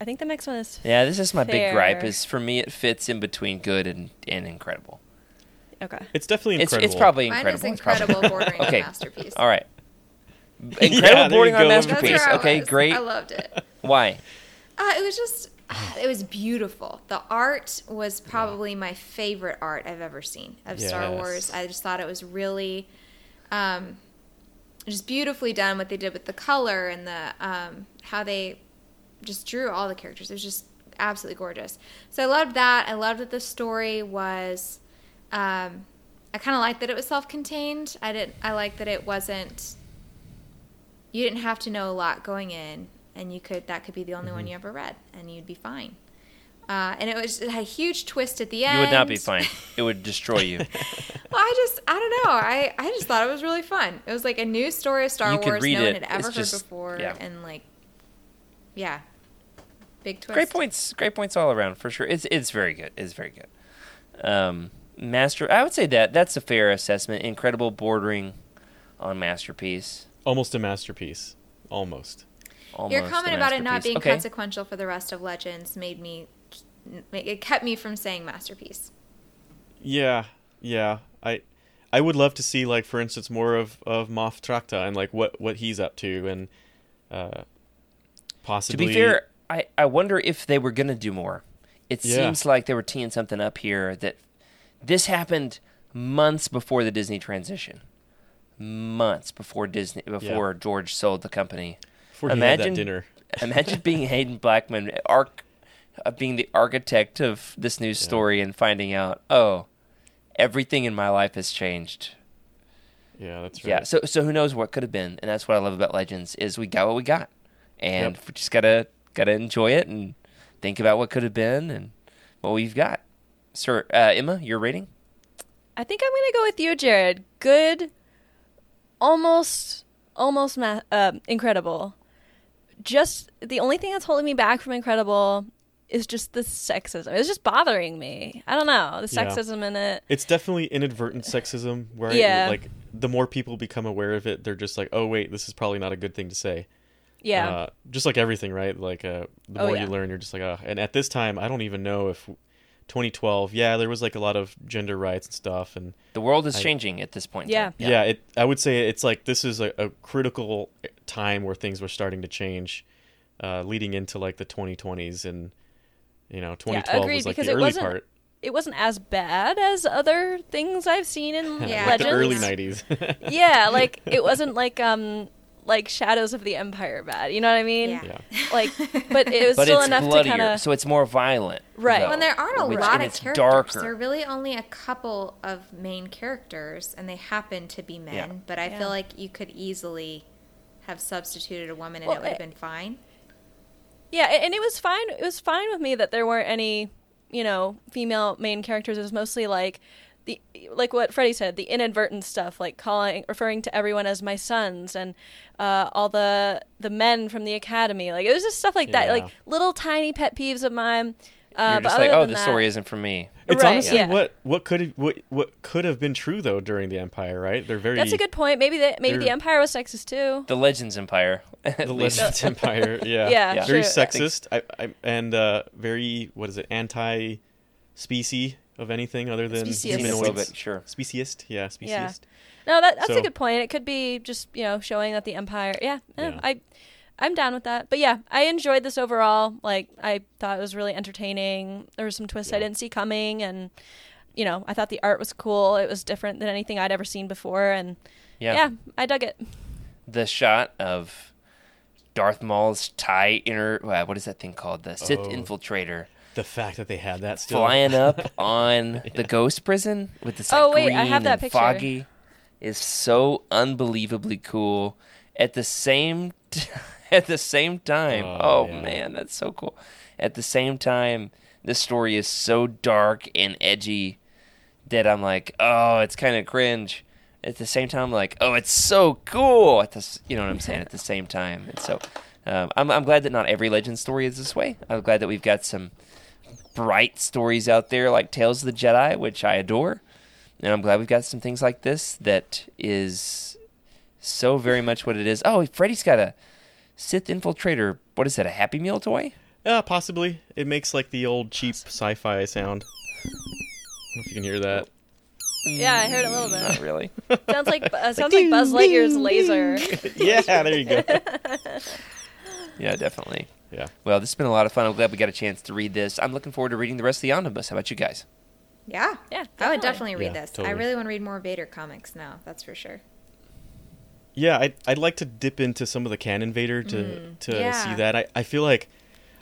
I think the next one is Yeah, this is my big gripe. Is for me, it fits in between good and, and incredible. okay. It's definitely incredible. it's probably mine incredible. is incredible, bordering Okay. on masterpiece. All right. Yeah, Incredible there boarding you on masterpiece. Okay, was. great. I loved it. Why? Uh, it was just, it was beautiful. The art was probably my favorite art I've ever seen of Star Wars. I just thought it was really, um, just beautifully done. What they did with the color and the um, how they just drew all the characters. It was just absolutely gorgeous. So I loved that. I loved that the story was. Um, I kind of liked that it was self-contained. I didn't. I liked that it wasn't. You didn't have to know a lot going in, and you could. That could be the only Mm-hmm. one you ever read, and you'd be fine. Uh, and it was a huge twist at the end. You would not be fine. It would destroy you. Well, I just I don't know. I I just thought it was really fun. It was like a new story of Star You Wars no one had ever It's heard just- before, yeah. and like, yeah, big twist. great points. Great points all around for sure. It's it's very good. It's very good. Um, master. I would say that that's a fair assessment. Incredible bordering on masterpiece. Almost a masterpiece. Almost. Almost Your comment about it not being okay. consequential for the rest of Legends made me. It kept me from saying masterpiece. Yeah. Yeah. I. I would love to see, like, for instance, more of of Moff Trachta and like what what he's up to, and uh, possibly. To be fair, I, I wonder if they were going to do more. It Yeah. seems like they were teeing something up here that this happened months before the Disney transition. Months before Disney before George sold the company. before he had that imagine- dinner. Imagine being Haden Blackman, arc, uh, being the architect of this new story and finding out, oh, everything in my life has changed. Yeah, that's right. Yeah. So so who knows what could have been, and that's what I love about Legends is we got what we got, and Yep. we just gotta gotta enjoy it and think about what could have been and what we've got. Sir uh, Emma, your rating? I think I'm gonna go with you, Jared. Good, almost, almost ma- uh, incredible. Just the only thing that's holding me back from incredible is just the sexism. It's just bothering me. I don't know the Yeah. sexism in it. It's definitely inadvertent sexism where Yeah. like the more people become aware of it, they're just like, "Oh wait, this is probably not a good thing to say." Yeah, Uh, just like everything, right? Like uh, the Oh, more yeah. you learn, you're just like, "Oh." And at this time, I don't even know if 2012. Yeah, there was like a lot of gender rights and stuff, and The world is I- changing at this point. in Yeah. time. yeah, it. I would say it's like this is a, a critical time where things were starting to change, uh, leading into like the 2020s, and you know, 2012 agreed, was like because the it early wasn't- part, it wasn't as bad as other things I've seen in Yeah. like Legends. the early 90s. yeah, like it wasn't like um like Shadows of the Empire bad. You know what I mean? Yeah. Yeah. Like, but it was but still enough bloodier, to kind of. so it's more violent. Right. though, When there aren't a which- lot of it's characters, darker. there are really only a couple of main characters, and they happen to be men. Yeah. But I Yeah. feel like you could easily have substituted a woman, and Well, it would have been fine. Yeah, and it was fine. It was fine with me that there weren't any, you know, female main characters. It was mostly like the like what Freddie said, the inadvertent stuff, like calling, referring to everyone as my sons, and uh, all the the men from the academy. Like it was just stuff like that, like little tiny pet peeves of mine. Uh, You're but just like, oh, than the story isn't for me. It's Right, honestly yeah. what what could have what what could have been true though during the Empire, right? They're very That's a good point. Maybe the maybe the Empire was sexist too. The Legends Empire. the. Legends Empire. Yeah, Yeah, Yeah. very true. sexist. I, I, and uh, very what is it? Anti-species of anything other than Speciest. humanoids. Xenophobic, sure. Speciest, yeah, speciest. Yeah. No, that that's a good point. It could be just you know showing that the Empire. Yeah, Yeah. I, I'm down with that. But yeah, I enjoyed this overall. Like I thought it was really entertaining. There were some twists I didn't see coming, and you know I thought the art was cool. It was different than anything I'd ever seen before, and Yeah. yeah, I dug it. The shot of Darth Maul's tie inner. Uh, what is that thing called? The Sith Oh. infiltrator. The fact that they had that still flying up on the ghost prison with this like, Oh, wait, green I have that and picture. foggy is so unbelievably cool. At the same t- at the same time, Oh, oh, yeah. man, that's so cool. At the same time, this story is so dark and edgy that I'm like, oh, it's kind of cringe. At the same time, I'm like, oh, it's so cool. At this, you know what I'm saying? At the same time, and so um, I'm I'm glad that not every legend story is this way. I'm glad that we've got some bright stories out there like Tales of the Jedi, which I adore. And I'm glad we've got some things like this that is so very much what it is. Oh, Freddie's got a Sith infiltrator. What is that? A Happy Meal toy? Yeah, possibly. It makes like the old cheap sci-fi sound. I don't know if you can hear that. Yeah, I heard a little Not bit. really. sounds like uh, sounds like Buzz Lightyear's laser. yeah, there you go. yeah, definitely. Yeah. Well, this has been a lot of fun. I'm glad we got a chance to read this. I'm looking forward to reading the rest of the omnibus. How about you guys? Yeah. Yeah, I would definitely. definitely read Yeah, this. I really want to read more Vader comics now. That's for sure. Yeah, I'd, I'd like to dip into some of the Canon Vader to mm. to yeah. see that. I, I feel like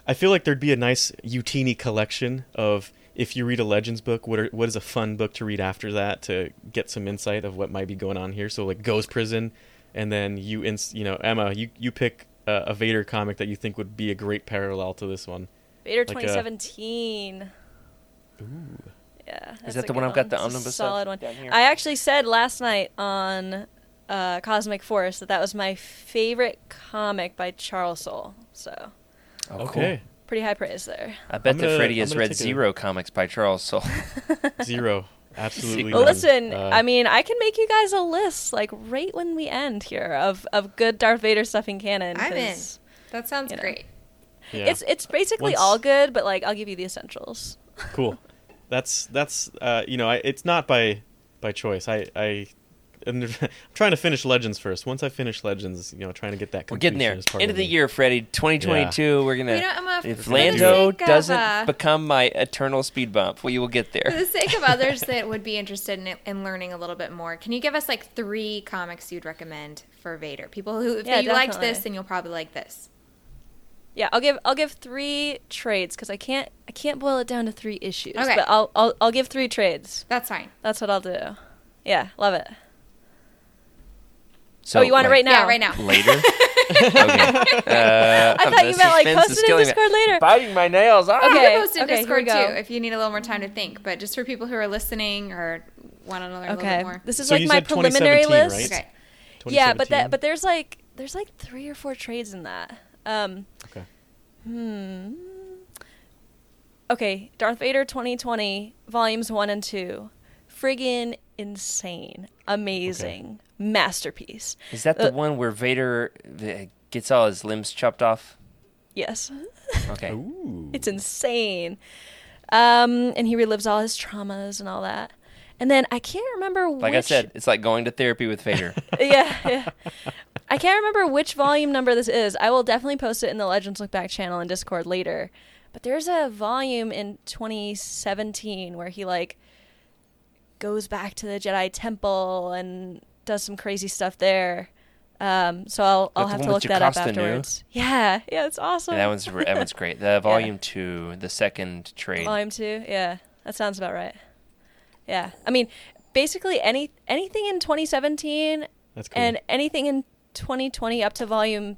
I feel like there'd be a nice Utini collection of if you read a Legends book, what are, what is a fun book to read after that to get some insight of what might be going on here. So like Ghost Prison, and then you ins, you know Emma, you you pick a, a Vader comic that you think would be a great parallel to this one. Vader Like, uh, 2017. Yeah. Is that the one I've got the That's a omnibus of solid one. down here? I actually said last night on uh, Cosmic Force that that was my favorite comic by Charles Soule. So Oh, Okay, pretty high praise there. I bet I'm that gonna- Freddie has read take a- Zero comics by Charles Soule. zero, absolutely. Well, listen, Uh, I mean, I can make you guys a list like right when we end here of, of good Darth Vader stuff in canon. I'm in. 'cause That sounds You know. great. yeah. It's it's basically Once- all good, but like I'll give you the essentials. cool that's that's uh you know I, it's not by by choice i i and i'm trying to finish legends first once i finish legends you know trying to get that We're getting there. part End of the me. year, Freddie. 2022. We're gonna. You know, Emma, if for the Lando doesn't uh, become my eternal speed bump, we will get there. For the sake of others that would be interested in, in learning a little bit more, can you give us like three comics you'd recommend for Vader? People who, if Yeah, you liked this, then you'll probably like this. Yeah, I'll give I'll give three trades because I can't I can't boil it down to three issues. Okay. But I'll I'll I'll give three trades. That's fine. That's what I'll do. Yeah, love it. So, oh, you want it right now? Yeah, right now. Later. okay. Uh, I thought you meant like post it in Discord later. Biting my nails. Ah! You Okay, can post it in okay, Discord too if you need a little more time to think. But just for people who are listening or want to learn a little bit more. this is So like you my said preliminary list. right? Okay. Yeah, but that but there's like there's like three or four trades in that. Um, okay hmm. Okay, Darth Vader 2020 volumes one and two, friggin' insane, amazing, masterpiece. Is that the Uh, one where Vader uh, gets all his limbs chopped off? Yes. Okay. Ooh. It's insane. Um, and he relives all his traumas and all that. And then I can't remember Like which, I said, it's like going to therapy with Vader. yeah, yeah. I can't remember which volume number this is. I will definitely post it in the Legends Look Back channel and Discord later. But there's a volume in 2017 where he like goes back to the Jedi Temple and does some crazy stuff there. Um, so I'll I'll have to look that up Jocasta Nu? afterwards. Yeah, yeah, it's awesome. Yeah, that one's that one's great. The volume two, the second trade. Volume two, yeah, that sounds about right. Yeah, I mean, basically any anything in 2017 That's cool. and anything in 2020 up to volume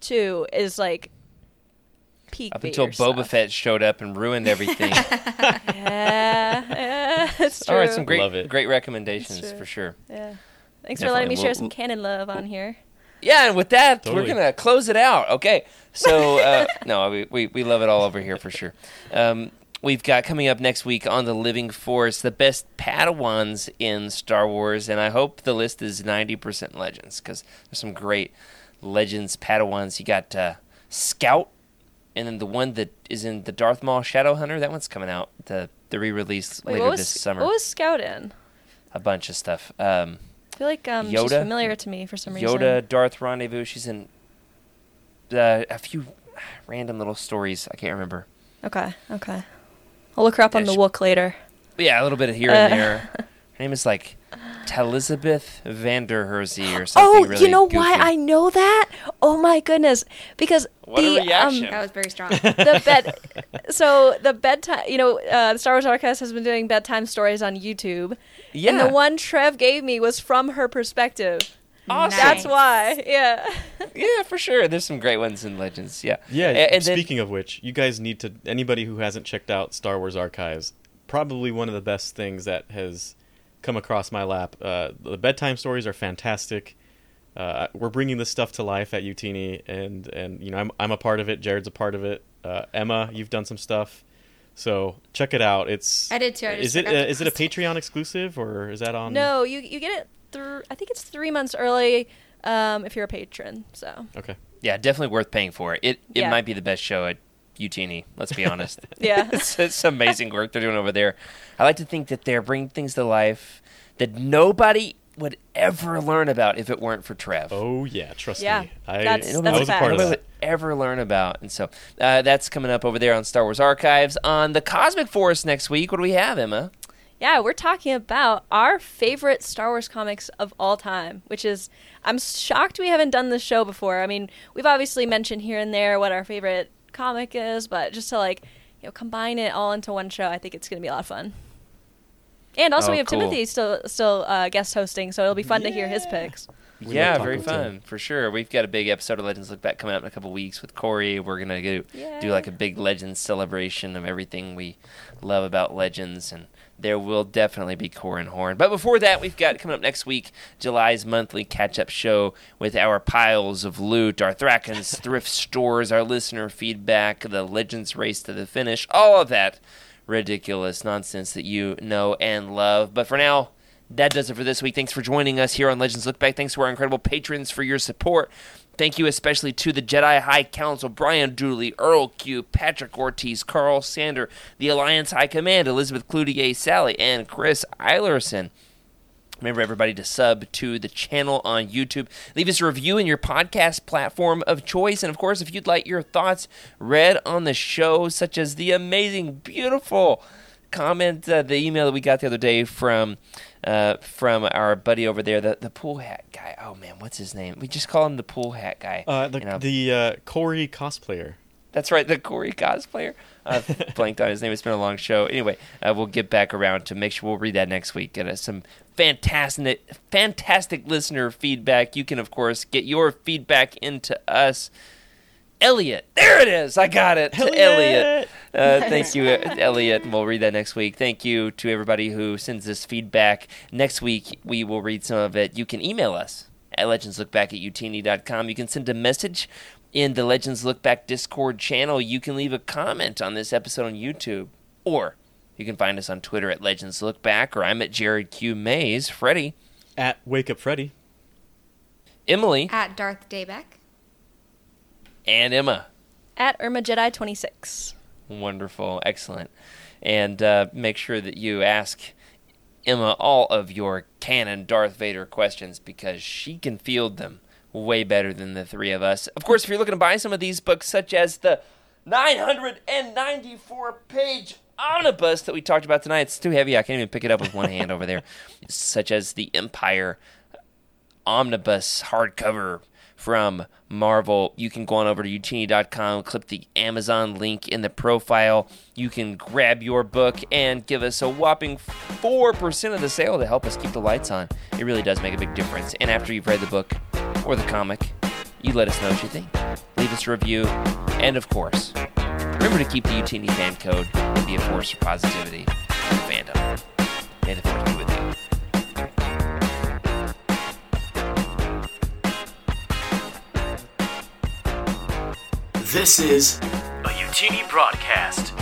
two is like peak. Up until Vader Boba stuff. Fett showed up and ruined everything. Yeah, yeah, it's true. All right, some great Love it. great recommendations for sure. Yeah. Thanks for letting me share We'll- some canon love on here. Yeah, and with that, Totally. we're gonna close it out. Okay, so uh, no, we, we we love it all over here for sure. Um, we've got coming up next week on the Living Force the best Padawans in Star Wars, and I hope the list is ninety percent Legends because there's some great Legends Padawans. You got uh, Scout, and then the one that is in the Darth Maul Shadow Hunter. That one's coming out the the re-release later what was this summer. what was Scout in? A bunch of stuff. Um, I feel like um, she's familiar to me for some reason. Yoda, Dark Rendezvous. She's in uh, a few random little stories. I can't remember. Okay, okay. I'll look her up on the she- Wook later. Yeah, a little bit of here and Uh. there. Her name is like Elizabeth Vanderhersey or something. Oh, really you know why. I know that? Oh my goodness! Because What a the reaction. um, That was very strong. the bed, so the bedtime. You know, uh, the Star Wars Archives has been doing bedtime stories on YouTube, Yeah, and the one Trev gave me was from her perspective. awesome. That's why. Yeah. Yeah, for sure. There's some great ones in Legends. Yeah, Yeah. A- and then- speaking of which, you guys need to. Anybody who hasn't checked out Star Wars Archives, probably one of the best things that has come across my lap. Uh, the bedtime stories are fantastic. Uh, we're bringing this stuff to life at Utini, and and you know I'm I'm a part of it. Jared's a part of it. Uh, Emma, you've done some stuff, so check it out. It's I did too, I is it forgot uh, is it a. Patreon exclusive or is that on? No, you you get it through. I think it's three months early um, if you're a patron. So Okay. yeah, definitely worth paying for. It it Yeah. might be the best show at Utini. Let's be honest. yeah. it's, it's amazing work they're doing over there. I like to think that they're bringing things to life that nobody would ever learn about if it weren't for Trev. Oh yeah, trust Yeah, me. I, that's- I that's was a a part of nobody that. would ever learn about. And so uh, that's coming up over there on Star Wars Archives. On the Cosmic Force next week, what do we have, Emma? Yeah, we're talking about our favorite Star Wars comics of all time, which is I'm shocked we haven't done this show before. I mean, we've obviously mentioned here and there what our favorite comic is, but just to like, you know, combine it all into one show, I think it's going to be a lot of fun. And also Oh, we have cool. Timothy still still uh, guest hosting, so it'll be fun to hear his picks. We yeah, very talking to fun for sure. We've got a big episode of Legends Look Back coming up in a couple weeks with Corey. We're gonna do do like a big Legends celebration of everything we love about Legends, and there will definitely be Corran Horn. But before that, we've got coming up next week July's monthly catch-up show with our piles of loot, our Thraken's thrift stores, our listener feedback, the Legends race to the finish, all of that ridiculous nonsense that you know and love. But for now, that does it for this week. Thanks for joining us here on Legends Look Back. Thanks to our incredible patrons for your support. Thank you especially to the Jedi High Council, Brian Dooley, Earl Q, Patrick Ortiz, Carl Sander, the Alliance High Command, Elizabeth Cloutier, Sally, and Chris Eilerson. Remember, everybody, to sub to the channel on YouTube. Leave us a review in your podcast platform of choice. And of course, if you'd like your thoughts read on the show, such as the amazing, beautiful comment, uh, the email that we got the other day from uh, from our buddy over there, the, the pool hat guy. Oh, man, what's his name? We just call him the pool hat guy. Uh, the the uh, Corey cosplayer. that's right, the Corey cosplayer. Uh, blanked on his name. It's been a long show. Anyway, uh, we'll get back around to make sure we'll read that next week. Get us some fantastic, fantastic listener feedback. You can, of course, get your feedback into us. Elliot, there it is. I got it. To Elliot. Uh, thank you, uh, Elliot. We'll read that next week. Thank you to everybody who sends us feedback. Next week, we will read some of it. You can email us at legendslookback at utini.com. You can send a message in the Legends Look Back Discord channel. You can leave a comment on this episode on YouTube. Or you can find us on Twitter at Legends Look Back, or I'm at Jared Q. Mays. Freddie, At Wake Up Freddy. Emily, At Darth Daybeck. and Emma. At Irma Jedi 26. Wonderful, excellent. And uh, make sure that you ask Emma all of your canon Darth Vader questions because she can field them way better than the three of us. Of course, if you're looking to buy some of these books, such as the 994 page omnibus that we talked about tonight, it's too heavy. I can't even pick it up with one hand over there, such as the Empire omnibus hardcover from Marvel. You can go on over to utini.com, click the Amazon link in the profile. You can grab your book and give us a whopping 4% of the sale to help us keep the lights on. It really does make a big difference. And after you've read the book or the comic, you let us know what you think. Leave us a review. And of course, remember to keep the Utini fan code and be a force for positivity and fandom. May the force be with you. This is a Utini broadcast.